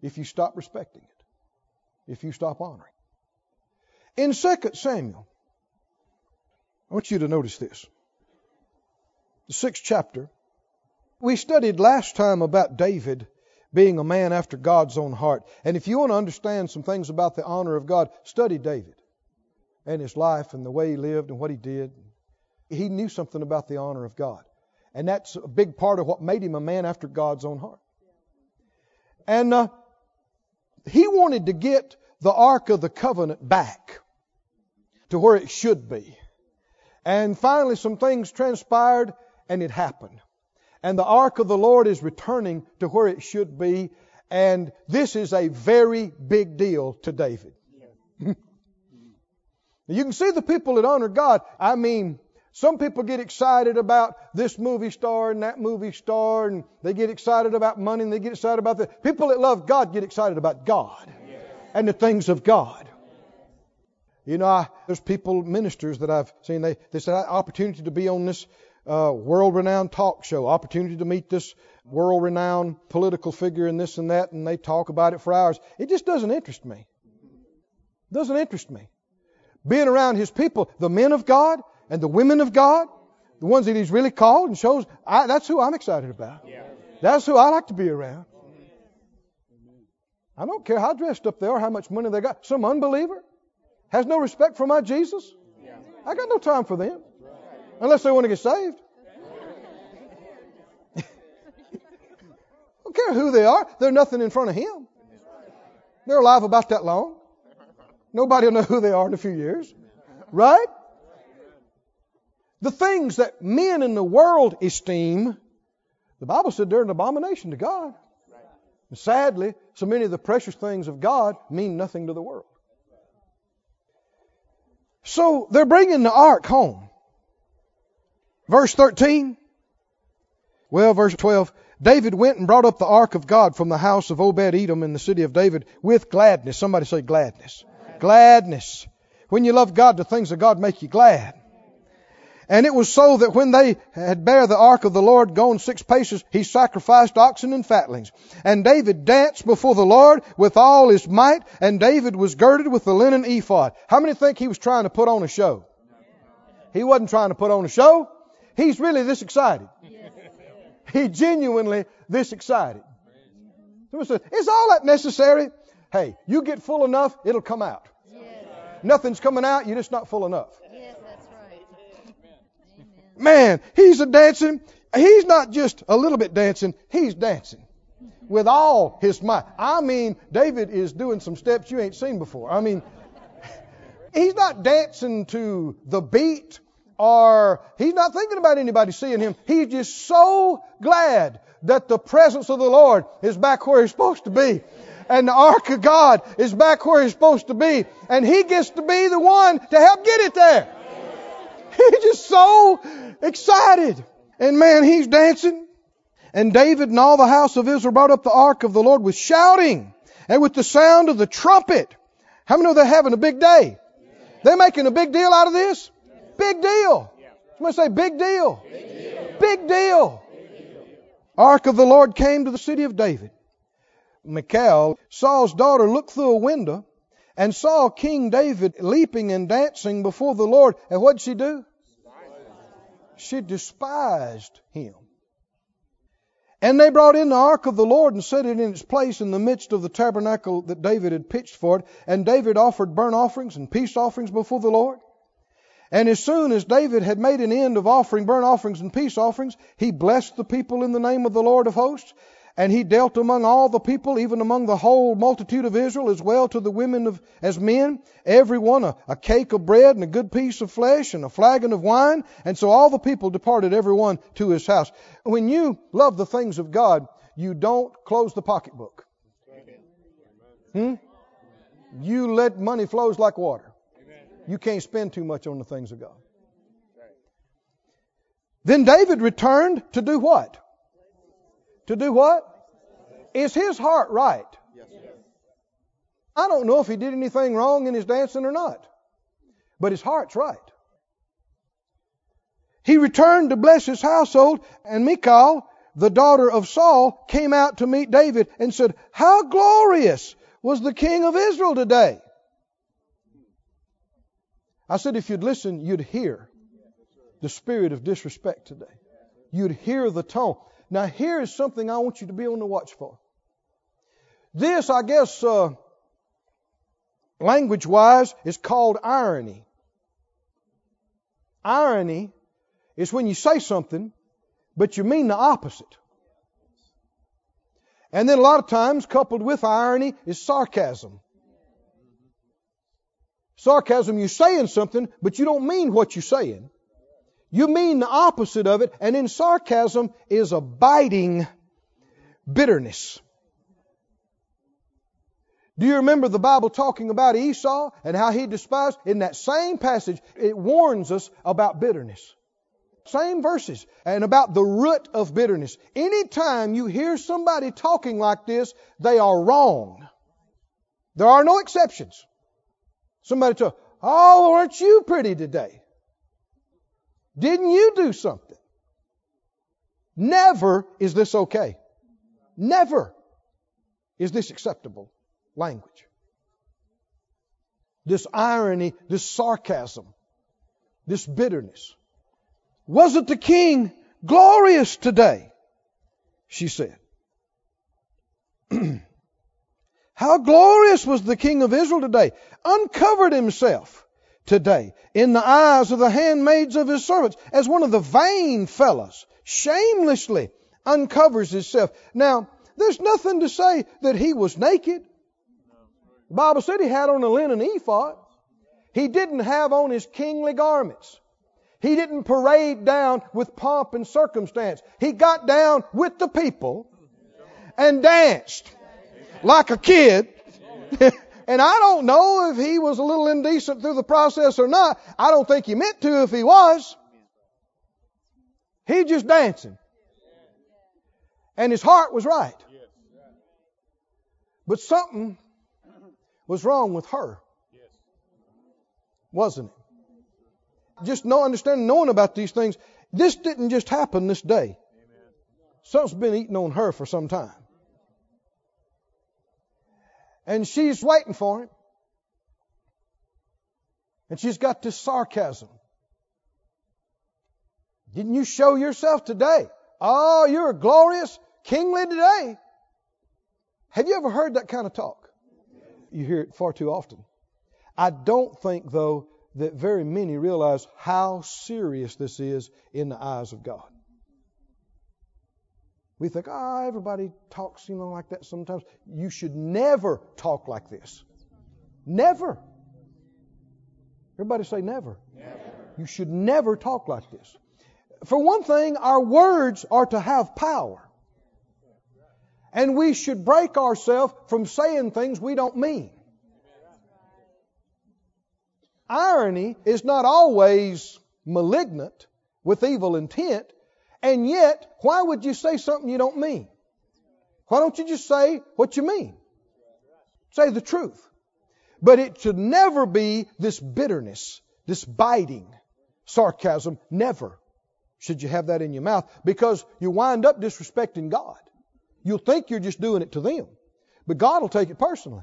if you stop respecting it, if you stop honoring. In 2 Samuel, I want you to notice this. The sixth chapter. We studied last time about David being a man after God's own heart. And if you want to understand some things about the honor of God, study David and his life and the way he lived and what he did. He knew something about the honor of God. And that's a big part of what made him a man after God's own heart. And uh, he wanted to get the Ark of the Covenant back to where it should be. And finally, some things transpired and it happened. And the Ark of the Lord is returning to where it should be. And this is a very big deal to David. *laughs* you can see the people that honor God. I mean, some people get excited about this movie star and that movie star, and they get excited about money and they get excited about the people that love God get excited about God and the things of God. You know, I, there's people, ministers that I've seen, they, they said, opportunity to be on this uh, world renowned talk show, opportunity to meet this world renowned political figure and this and that, and they talk about it for hours. It just doesn't interest me. Doesn't interest me. Being around his people, the men of God and the women of God, the ones that he's really called and shows, I, that's who I'm excited about. That's who I like to be around. I don't care how dressed up they are, how much money they got. Some unbeliever, has no respect for my Jesus? I got no time for them. Unless they want to get saved. *laughs* don't care who they are. They're nothing in front of Him. They're alive about that long. Nobody will know who they are in a few years. Right? The things that men in the world esteem, the Bible said they're an abomination to God. And sadly, so many of the precious things of God mean nothing to the world. So they're bringing the ark home. Verse 13. Well, verse 12. David went and brought up the ark of God from the house of Obed Edom in the city of David with gladness. Somebody say gladness. Gladness. When you love God, the things of God make you glad. And it was so that when they had bare the ark of the Lord gone six paces, he sacrificed oxen and fatlings. And David danced before the Lord with all his might, and David was girded with the linen ephod. How many think he was trying to put on a show? He wasn't trying to put on a show. He's really this excited. He genuinely this excited. Is all that necessary? Hey, you get full enough, it'll come out. Nothing's coming out, you're just not full enough. Man, he's a dancing. He's not just a little bit dancing, he's dancing with all his might. I mean, David is doing some steps you ain't seen before. I mean, *laughs* he's not dancing to the beat or he's not thinking about anybody seeing him. He's just so glad that the presence of the Lord is back where he's supposed to be. And the ark of God is back where he's supposed to be. And he gets to be the one to help get it there. *laughs* He's just so excited. And man, he's dancing. And David and all the house of Israel brought up the ark of the Lord with shouting and with the sound of the trumpet. How many know they're having a big day? They're making a big deal out of this? Big deal. Somebody say big deal. Big deal. Big deal. Ark of the Lord came to the city of David. Michal, Saul's daughter, looked through a window and saw King David leaping and dancing before the Lord. And what did she do? She despised him. And they brought in the ark of the Lord and set it in its place in the midst of the tabernacle that David had pitched for it. And David offered burnt offerings and peace offerings before the Lord. And as soon as David had made an end of offering burnt offerings and peace offerings, he blessed the people in the name of the Lord of hosts. And he dealt among all the people, even among the whole multitude of Israel, as well to the women of, as men, every one a, a cake of bread and a good piece of flesh and a flagon of wine. And so all the people departed, every one to his house. When you love the things of God, you don't close the pocketbook. Hmm? You let money flows like water. You can't spend too much on the things of God. Then David returned to do what? To do what? Is his heart right? I don't know if he did anything wrong in his dancing or not, but his heart's right. He returned to bless his household, and Michal, the daughter of Saul, came out to meet David and said, How glorious was the king of Israel today! I said, if you'd listen, you'd hear the spirit of disrespect today. You'd hear the tone. Now, here is something I want you to be on the watch for. This, I guess, uh, language wise, is called irony. Irony is when you say something, but you mean the opposite. And then a lot of times, coupled with irony, is sarcasm. Sarcasm, you're saying something, but you don't mean what you're saying. You mean the opposite of it, and in sarcasm is a biting bitterness. Do you remember the Bible talking about Esau and how he despised? In that same passage, it warns us about bitterness. Same verses, and about the root of bitterness. Anytime you hear somebody talking like this, they are wrong. There are no exceptions. Somebody tell, oh, aren't you pretty today? Didn't you do something? Never is this okay. Never is this acceptable language. This irony, this sarcasm, this bitterness. Wasn't the king glorious today? She said. *clears throat* How glorious was the king of Israel today! Uncovered himself today in the eyes of the handmaids of his servants as one of the vain fellows shamelessly uncovers himself. Now, there's nothing to say that he was naked. The Bible said he had on a linen ephod. He didn't have on his kingly garments. He didn't parade down with pomp and circumstance. He got down with the people and danced like a kid. *laughs* and I don't know if he was a little indecent through the process or not. I don't think he meant to if he was. He just dancing. And his heart was right. But something was wrong with her. Wasn't it? Just no understanding, knowing about these things. This didn't just happen this day. Something's been eating on her for some time. And she's waiting for him. And she's got this sarcasm. Didn't you show yourself today? Oh, you're glorious, kingly today. Have you ever heard that kind of talk? You hear it far too often. I don't think, though, that very many realize how serious this is in the eyes of God. We think, ah, oh, everybody talks, you know, like that sometimes. You should never talk like this. Never. Everybody say never. never. You should never talk like this. For one thing, our words are to have power. And we should break ourselves from saying things we don't mean. Irony is not always malignant with evil intent, and yet, why would you say something you don't mean? Why don't you just say what you mean? Say the truth. But it should never be this bitterness, this biting, sarcasm. Never should you have that in your mouth because you wind up disrespecting God. You'll think you're just doing it to them, but God will take it personally.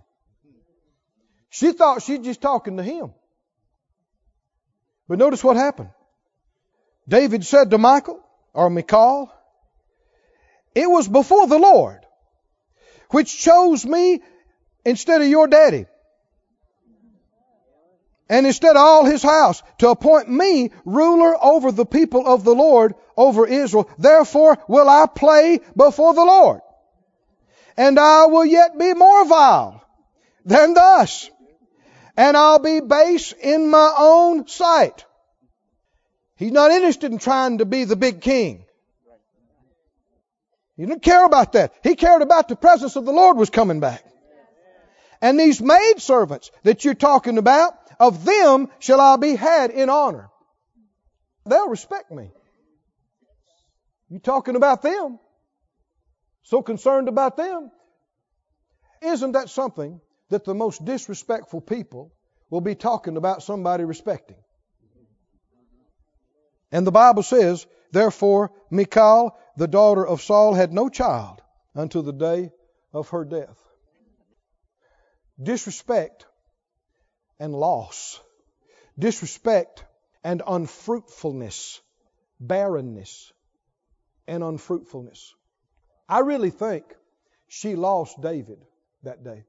She thought she's just talking to him. But notice what happened. David said to Michael, or Michal, it was before the Lord, which chose me instead of your daddy, and instead of all his house, to appoint me ruler over the people of the Lord, over Israel. Therefore will I play before the Lord, and I will yet be more vile than thus and I'll be base in my own sight. He's not interested in trying to be the big king. He didn't care about that. He cared about the presence of the Lord was coming back. And these maid servants that you're talking about, of them shall I be had in honor. They'll respect me. You talking about them? So concerned about them? Isn't that something that the most disrespectful people will be talking about somebody respecting. And the Bible says, Therefore, Michal, the daughter of Saul, had no child until the day of her death. Disrespect and loss. Disrespect and unfruitfulness. Barrenness and unfruitfulness. I really think she lost David that day.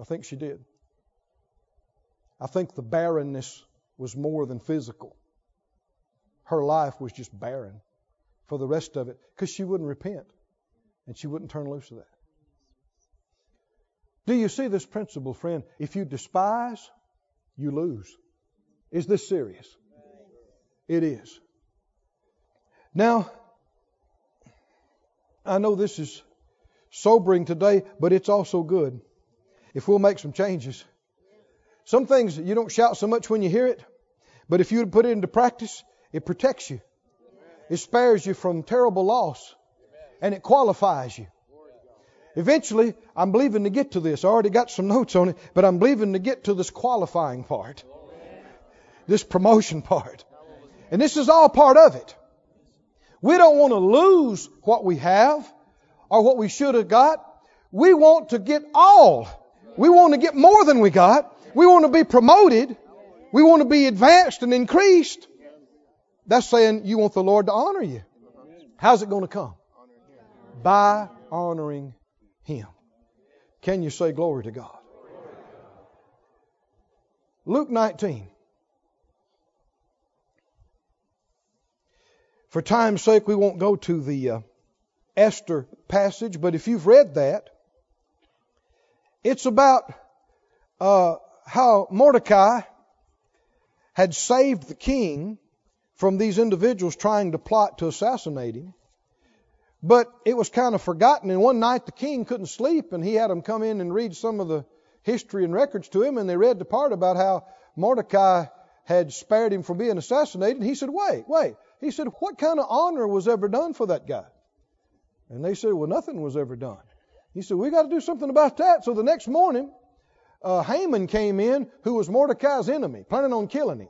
I think she did. I think the barrenness was more than physical. Her life was just barren for the rest of it because she wouldn't repent and she wouldn't turn loose of that. Do you see this principle, friend? If you despise, you lose. Is this serious? It is. Now, I know this is sobering today, but it's also good if we'll make some changes. Some things you don't shout so much when you hear it, but if you put it into practice, it protects you. It spares you from terrible loss, and it qualifies you. Eventually, I'm believing to get to this. I already got some notes on it, but I'm believing to get to this qualifying part, this promotion part. And this is all part of it. We don't want to lose what we have or what we should have got. We want to get all we want to get more than we got. We want to be promoted. We want to be advanced and increased. That's saying you want the Lord to honor you. How's it going to come? By honoring him. Can you say glory to God? Luke 19. For time's sake, we won't go to the uh, Esther passage, but if you've read that, it's about uh, how Mordecai had saved the king from these individuals trying to plot to assassinate him. But it was kind of forgotten. And one night the king couldn't sleep, and he had them come in and read some of the history and records to him. And they read the part about how Mordecai had spared him from being assassinated. And he said, Wait, wait. He said, What kind of honor was ever done for that guy? And they said, Well, nothing was ever done. He said, We got to do something about that. So the next morning, uh, Haman came in, who was Mordecai's enemy, planning on killing him.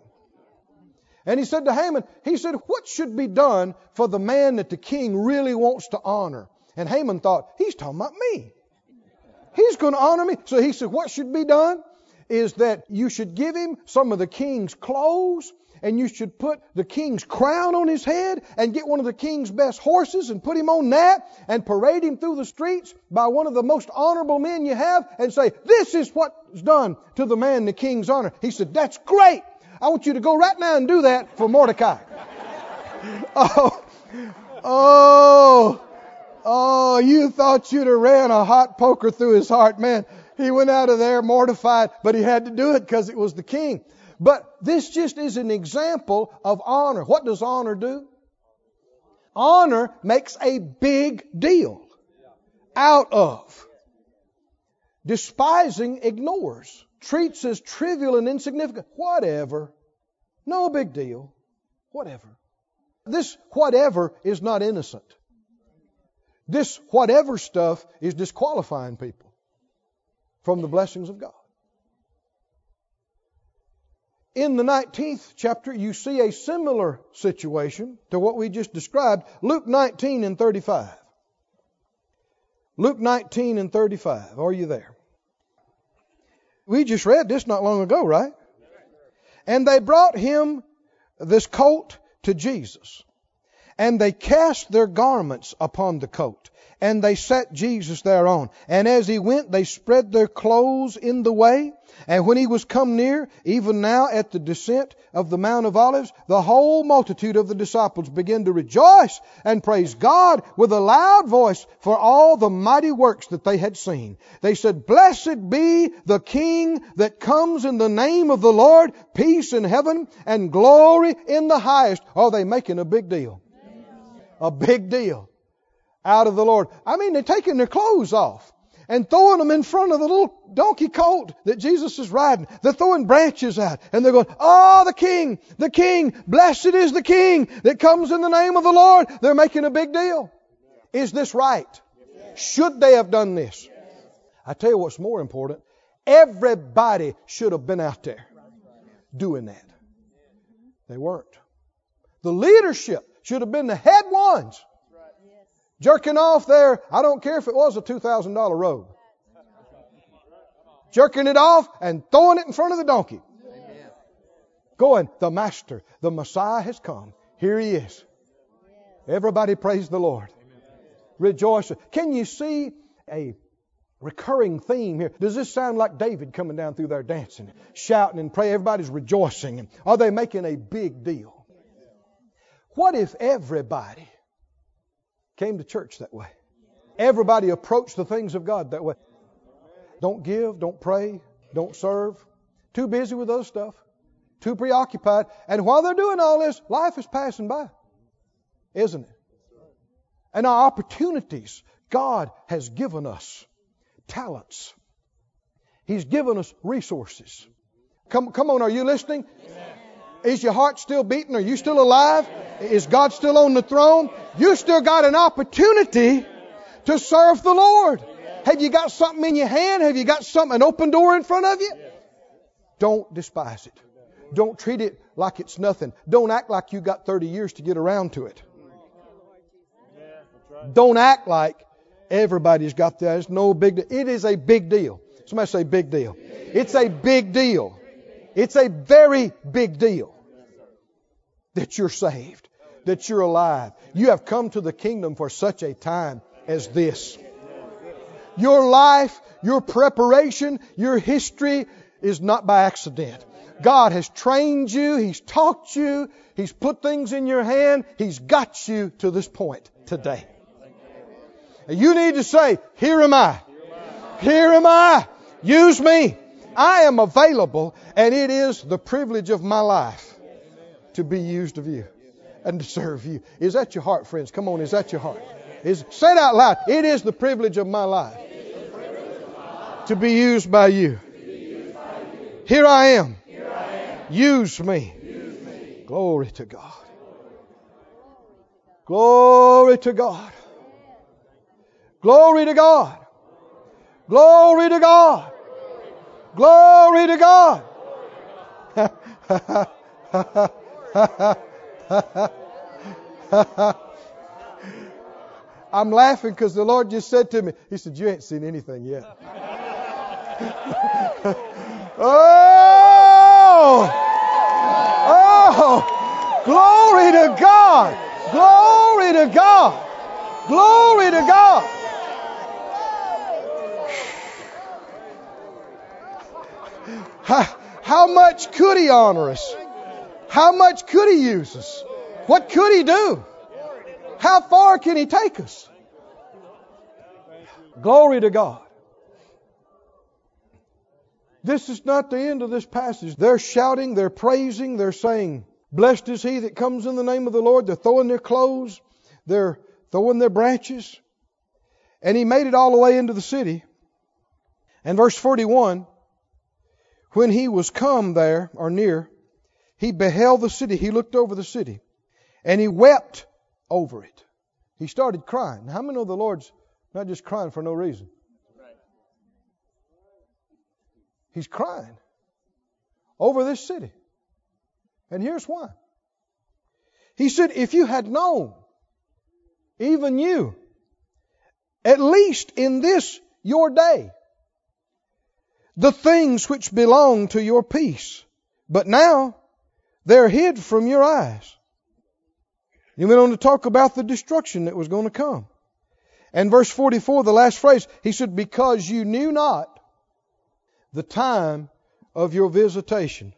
And he said to Haman, he said, What should be done for the man that the king really wants to honor? And Haman thought, He's talking about me. He's going to honor me. So he said, What should be done is that you should give him some of the king's clothes and you should put the king's crown on his head and get one of the king's best horses and put him on that and parade him through the streets by one of the most honorable men you have and say, This is what's done to the man the king's honor. He said, That's great. I want you to go right now and do that for Mordecai. *laughs* oh, oh, oh, you thought you'd have ran a hot poker through his heart. Man, he went out of there mortified, but he had to do it because it was the king. But this just is an example of honor. What does honor do? Honor makes a big deal out of. Despising ignores treats as trivial and insignificant. Whatever. No big deal. Whatever. This whatever is not innocent. This whatever stuff is disqualifying people from the blessings of God. In the 19th chapter, you see a similar situation to what we just described. Luke 19 and 35. Luke 19 and 35. Are you there? We just read this not long ago, right? And they brought him this colt, to Jesus. And they cast their garments upon the coat. And they set Jesus thereon. And as he went, they spread their clothes in the way. And when he was come near, even now at the descent of the Mount of Olives, the whole multitude of the disciples began to rejoice and praise God with a loud voice for all the mighty works that they had seen. They said, Blessed be the King that comes in the name of the Lord, peace in heaven and glory in the highest. Are they making a big deal? A big deal out of the Lord. I mean, they're taking their clothes off and throwing them in front of the little donkey colt that Jesus is riding. They're throwing branches out and they're going, Oh, the King, the King, blessed is the King that comes in the name of the Lord. They're making a big deal. Is this right? Should they have done this? I tell you what's more important. Everybody should have been out there doing that. They weren't. The leadership should have been the head ones Jerking off there, I don't care if it was a $2,000 robe. Jerking it off and throwing it in front of the donkey. Going, the Master, the Messiah has come. Here he is. Everybody praise the Lord. Rejoice. Can you see a recurring theme here? Does this sound like David coming down through there dancing, shouting and praying? Everybody's rejoicing. Are they making a big deal? What if everybody came to church that way. Everybody approached the things of God that way. Don't give, don't pray, don't serve. Too busy with other stuff. Too preoccupied. And while they're doing all this, life is passing by. Isn't it? And our opportunities, God has given us talents. He's given us resources. Come, come on, are you listening? Is your heart still beating? Are you still alive? Is God still on the throne? You still got an opportunity to serve the Lord. Have you got something in your hand? Have you got something, an open door in front of you? Don't despise it. Don't treat it like it's nothing. Don't act like you got 30 years to get around to it. Don't act like everybody's got that. It's no big deal. It is a big deal. Somebody say big deal. It's a big deal. It's a very big deal that you're saved that you're alive. You have come to the kingdom for such a time as this. Your life, your preparation, your history is not by accident. God has trained you, He's taught you, He's put things in your hand, He's got you to this point today. And you need to say, Here am I. Here am I. Use me. I am available, and it is the privilege of my life to be used of you and to serve you. Is that your heart, friends? Come on, is that your heart? Is say it out loud. It is the privilege of my life to be used by you. Here I am. Use me. Glory to God. Glory to God. Glory to God. Glory to God. Glory to God. *laughs* I'm laughing because the Lord just said to me, He said, You ain't seen anything yet. *laughs* oh! Oh! Glory to God! Glory to God! Glory to God! How, how much could He honor us? How much could He use us? What could He do? How far can He take us? Glory to God. This is not the end of this passage. They're shouting, they're praising, they're saying, Blessed is he that comes in the name of the Lord. They're throwing their clothes, they're throwing their branches. And he made it all the way into the city. And verse 41 When he was come there, or near, he beheld the city. He looked over the city. And he wept over it. He started crying. How many know the Lord's not just crying for no reason? He's crying over this city. And here's why. He said, If you had known, even you, at least in this your day, the things which belong to your peace, but now they're hid from your eyes. He went on to talk about the destruction that was going to come. And verse 44, the last phrase, he said, Because you knew not the time of your visitation.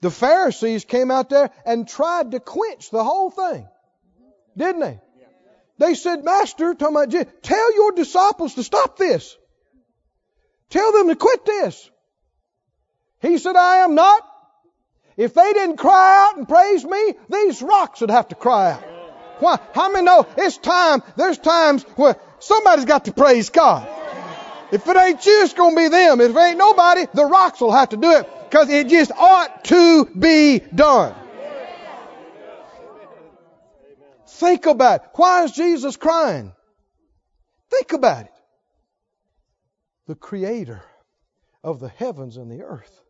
The Pharisees came out there and tried to quench the whole thing, didn't they? They said, Master, tell your disciples to stop this. Tell them to quit this. He said, I am not. If they didn't cry out and praise me, these rocks would have to cry out. Why? How many know it's time? There's times where somebody's got to praise God. If it ain't you, it's going to be them. If it ain't nobody, the rocks will have to do it because it just ought to be done. Think about it. Why is Jesus crying? Think about it. The creator of the heavens and the earth.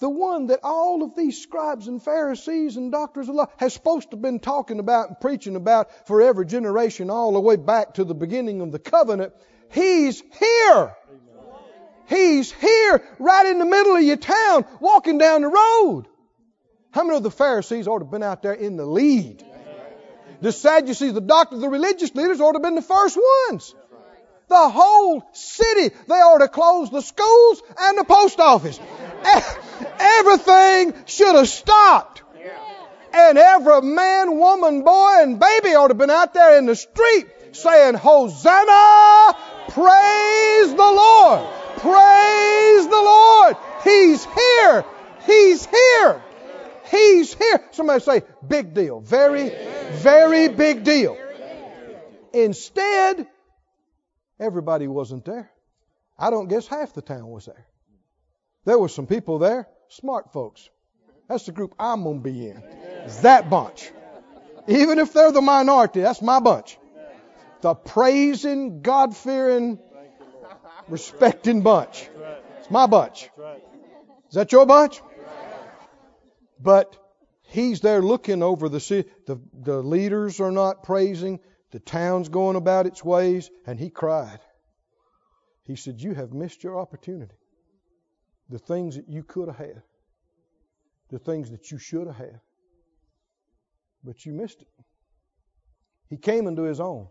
The one that all of these scribes and Pharisees and doctors of law has supposed to have been talking about and preaching about for every generation all the way back to the beginning of the covenant He's here. He's here right in the middle of your town walking down the road. How many of the Pharisees ought to have been out there in the lead? The Sadducees, the doctors, the religious leaders ought to have been the first ones. The whole city, they ought to close the schools and the post office. Everything should have stopped. And every man, woman, boy, and baby ought to have been out there in the street saying, Hosanna Praise the Lord. Praise the Lord. He's here. He's here. He's here. Somebody say, big deal. Very, very big deal. Instead, everybody wasn't there. I don't guess half the town was there. There were some people there, smart folks. That's the group I'm going to be in. That bunch. Even if they're the minority, that's my bunch the praising, God fearing, respecting bunch. It's my bunch. Is that your bunch? But he's there looking over the city. The, the leaders are not praising. The town's going about its ways. And he cried. He said, You have missed your opportunity. The things that you could have had, the things that you should have had. But you missed it. He came into his own.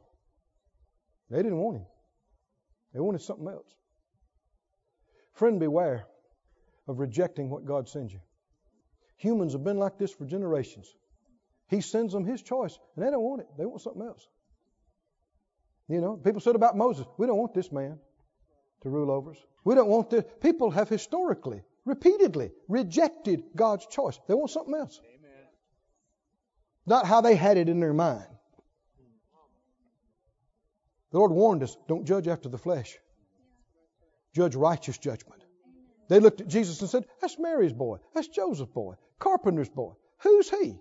They didn't want him. They wanted something else. Friend, beware of rejecting what God sends you. Humans have been like this for generations. He sends them His choice, and they don't want it. They want something else. You know, people said about Moses, we don't want this man to rule over us. We don't want this. People have historically, repeatedly rejected God's choice. They want something else. Amen. Not how they had it in their mind. The Lord warned us don't judge after the flesh, judge righteous judgment. They looked at Jesus and said, That's Mary's boy. That's Joseph's boy. Carpenter's boy. Who's he?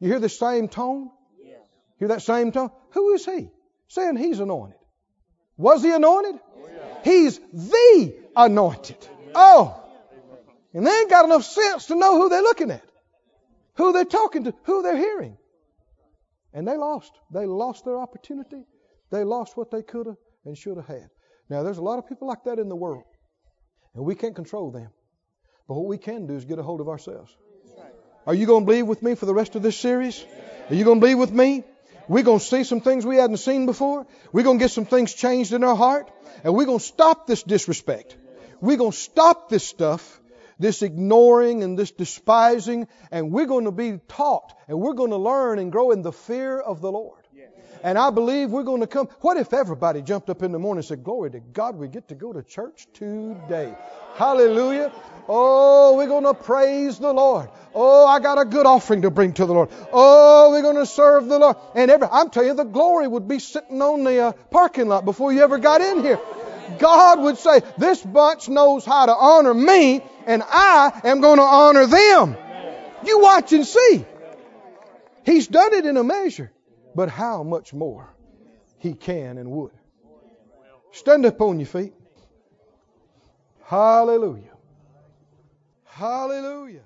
You hear the same tone? Yes. Hear that same tone? Who is he? Saying he's anointed. Was he anointed? He's the anointed. Oh. And they ain't got enough sense to know who they're looking at, who they're talking to, who they're hearing. And they lost. They lost their opportunity. They lost what they could have and should have had. Now, there's a lot of people like that in the world, and we can't control them. But what we can do is get a hold of ourselves. Are you going to believe with me for the rest of this series? Are you going to believe with me? We're going to see some things we hadn't seen before. We're going to get some things changed in our heart. And we're going to stop this disrespect. We're going to stop this stuff, this ignoring and this despising. And we're going to be taught and we're going to learn and grow in the fear of the Lord. And I believe we're going to come. What if everybody jumped up in the morning and said, Glory to God, we get to go to church today? Hallelujah. Oh, we're going to praise the Lord. Oh, I got a good offering to bring to the Lord. Oh, we're going to serve the Lord. And every, I'm telling you, the glory would be sitting on the uh, parking lot before you ever got in here. God would say, This bunch knows how to honor me, and I am going to honor them. You watch and see. He's done it in a measure but how much more He can and would. Stand up on your feet. Hallelujah. Hallelujah.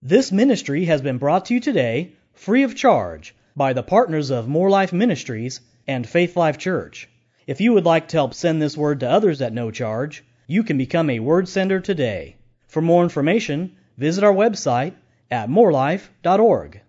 This ministry has been brought to you today free of charge by the partners of More Life Ministries and Faith Life Church. If you would like to help send this word to others at no charge, you can become a word sender today. For more information, visit our website at morelife.org.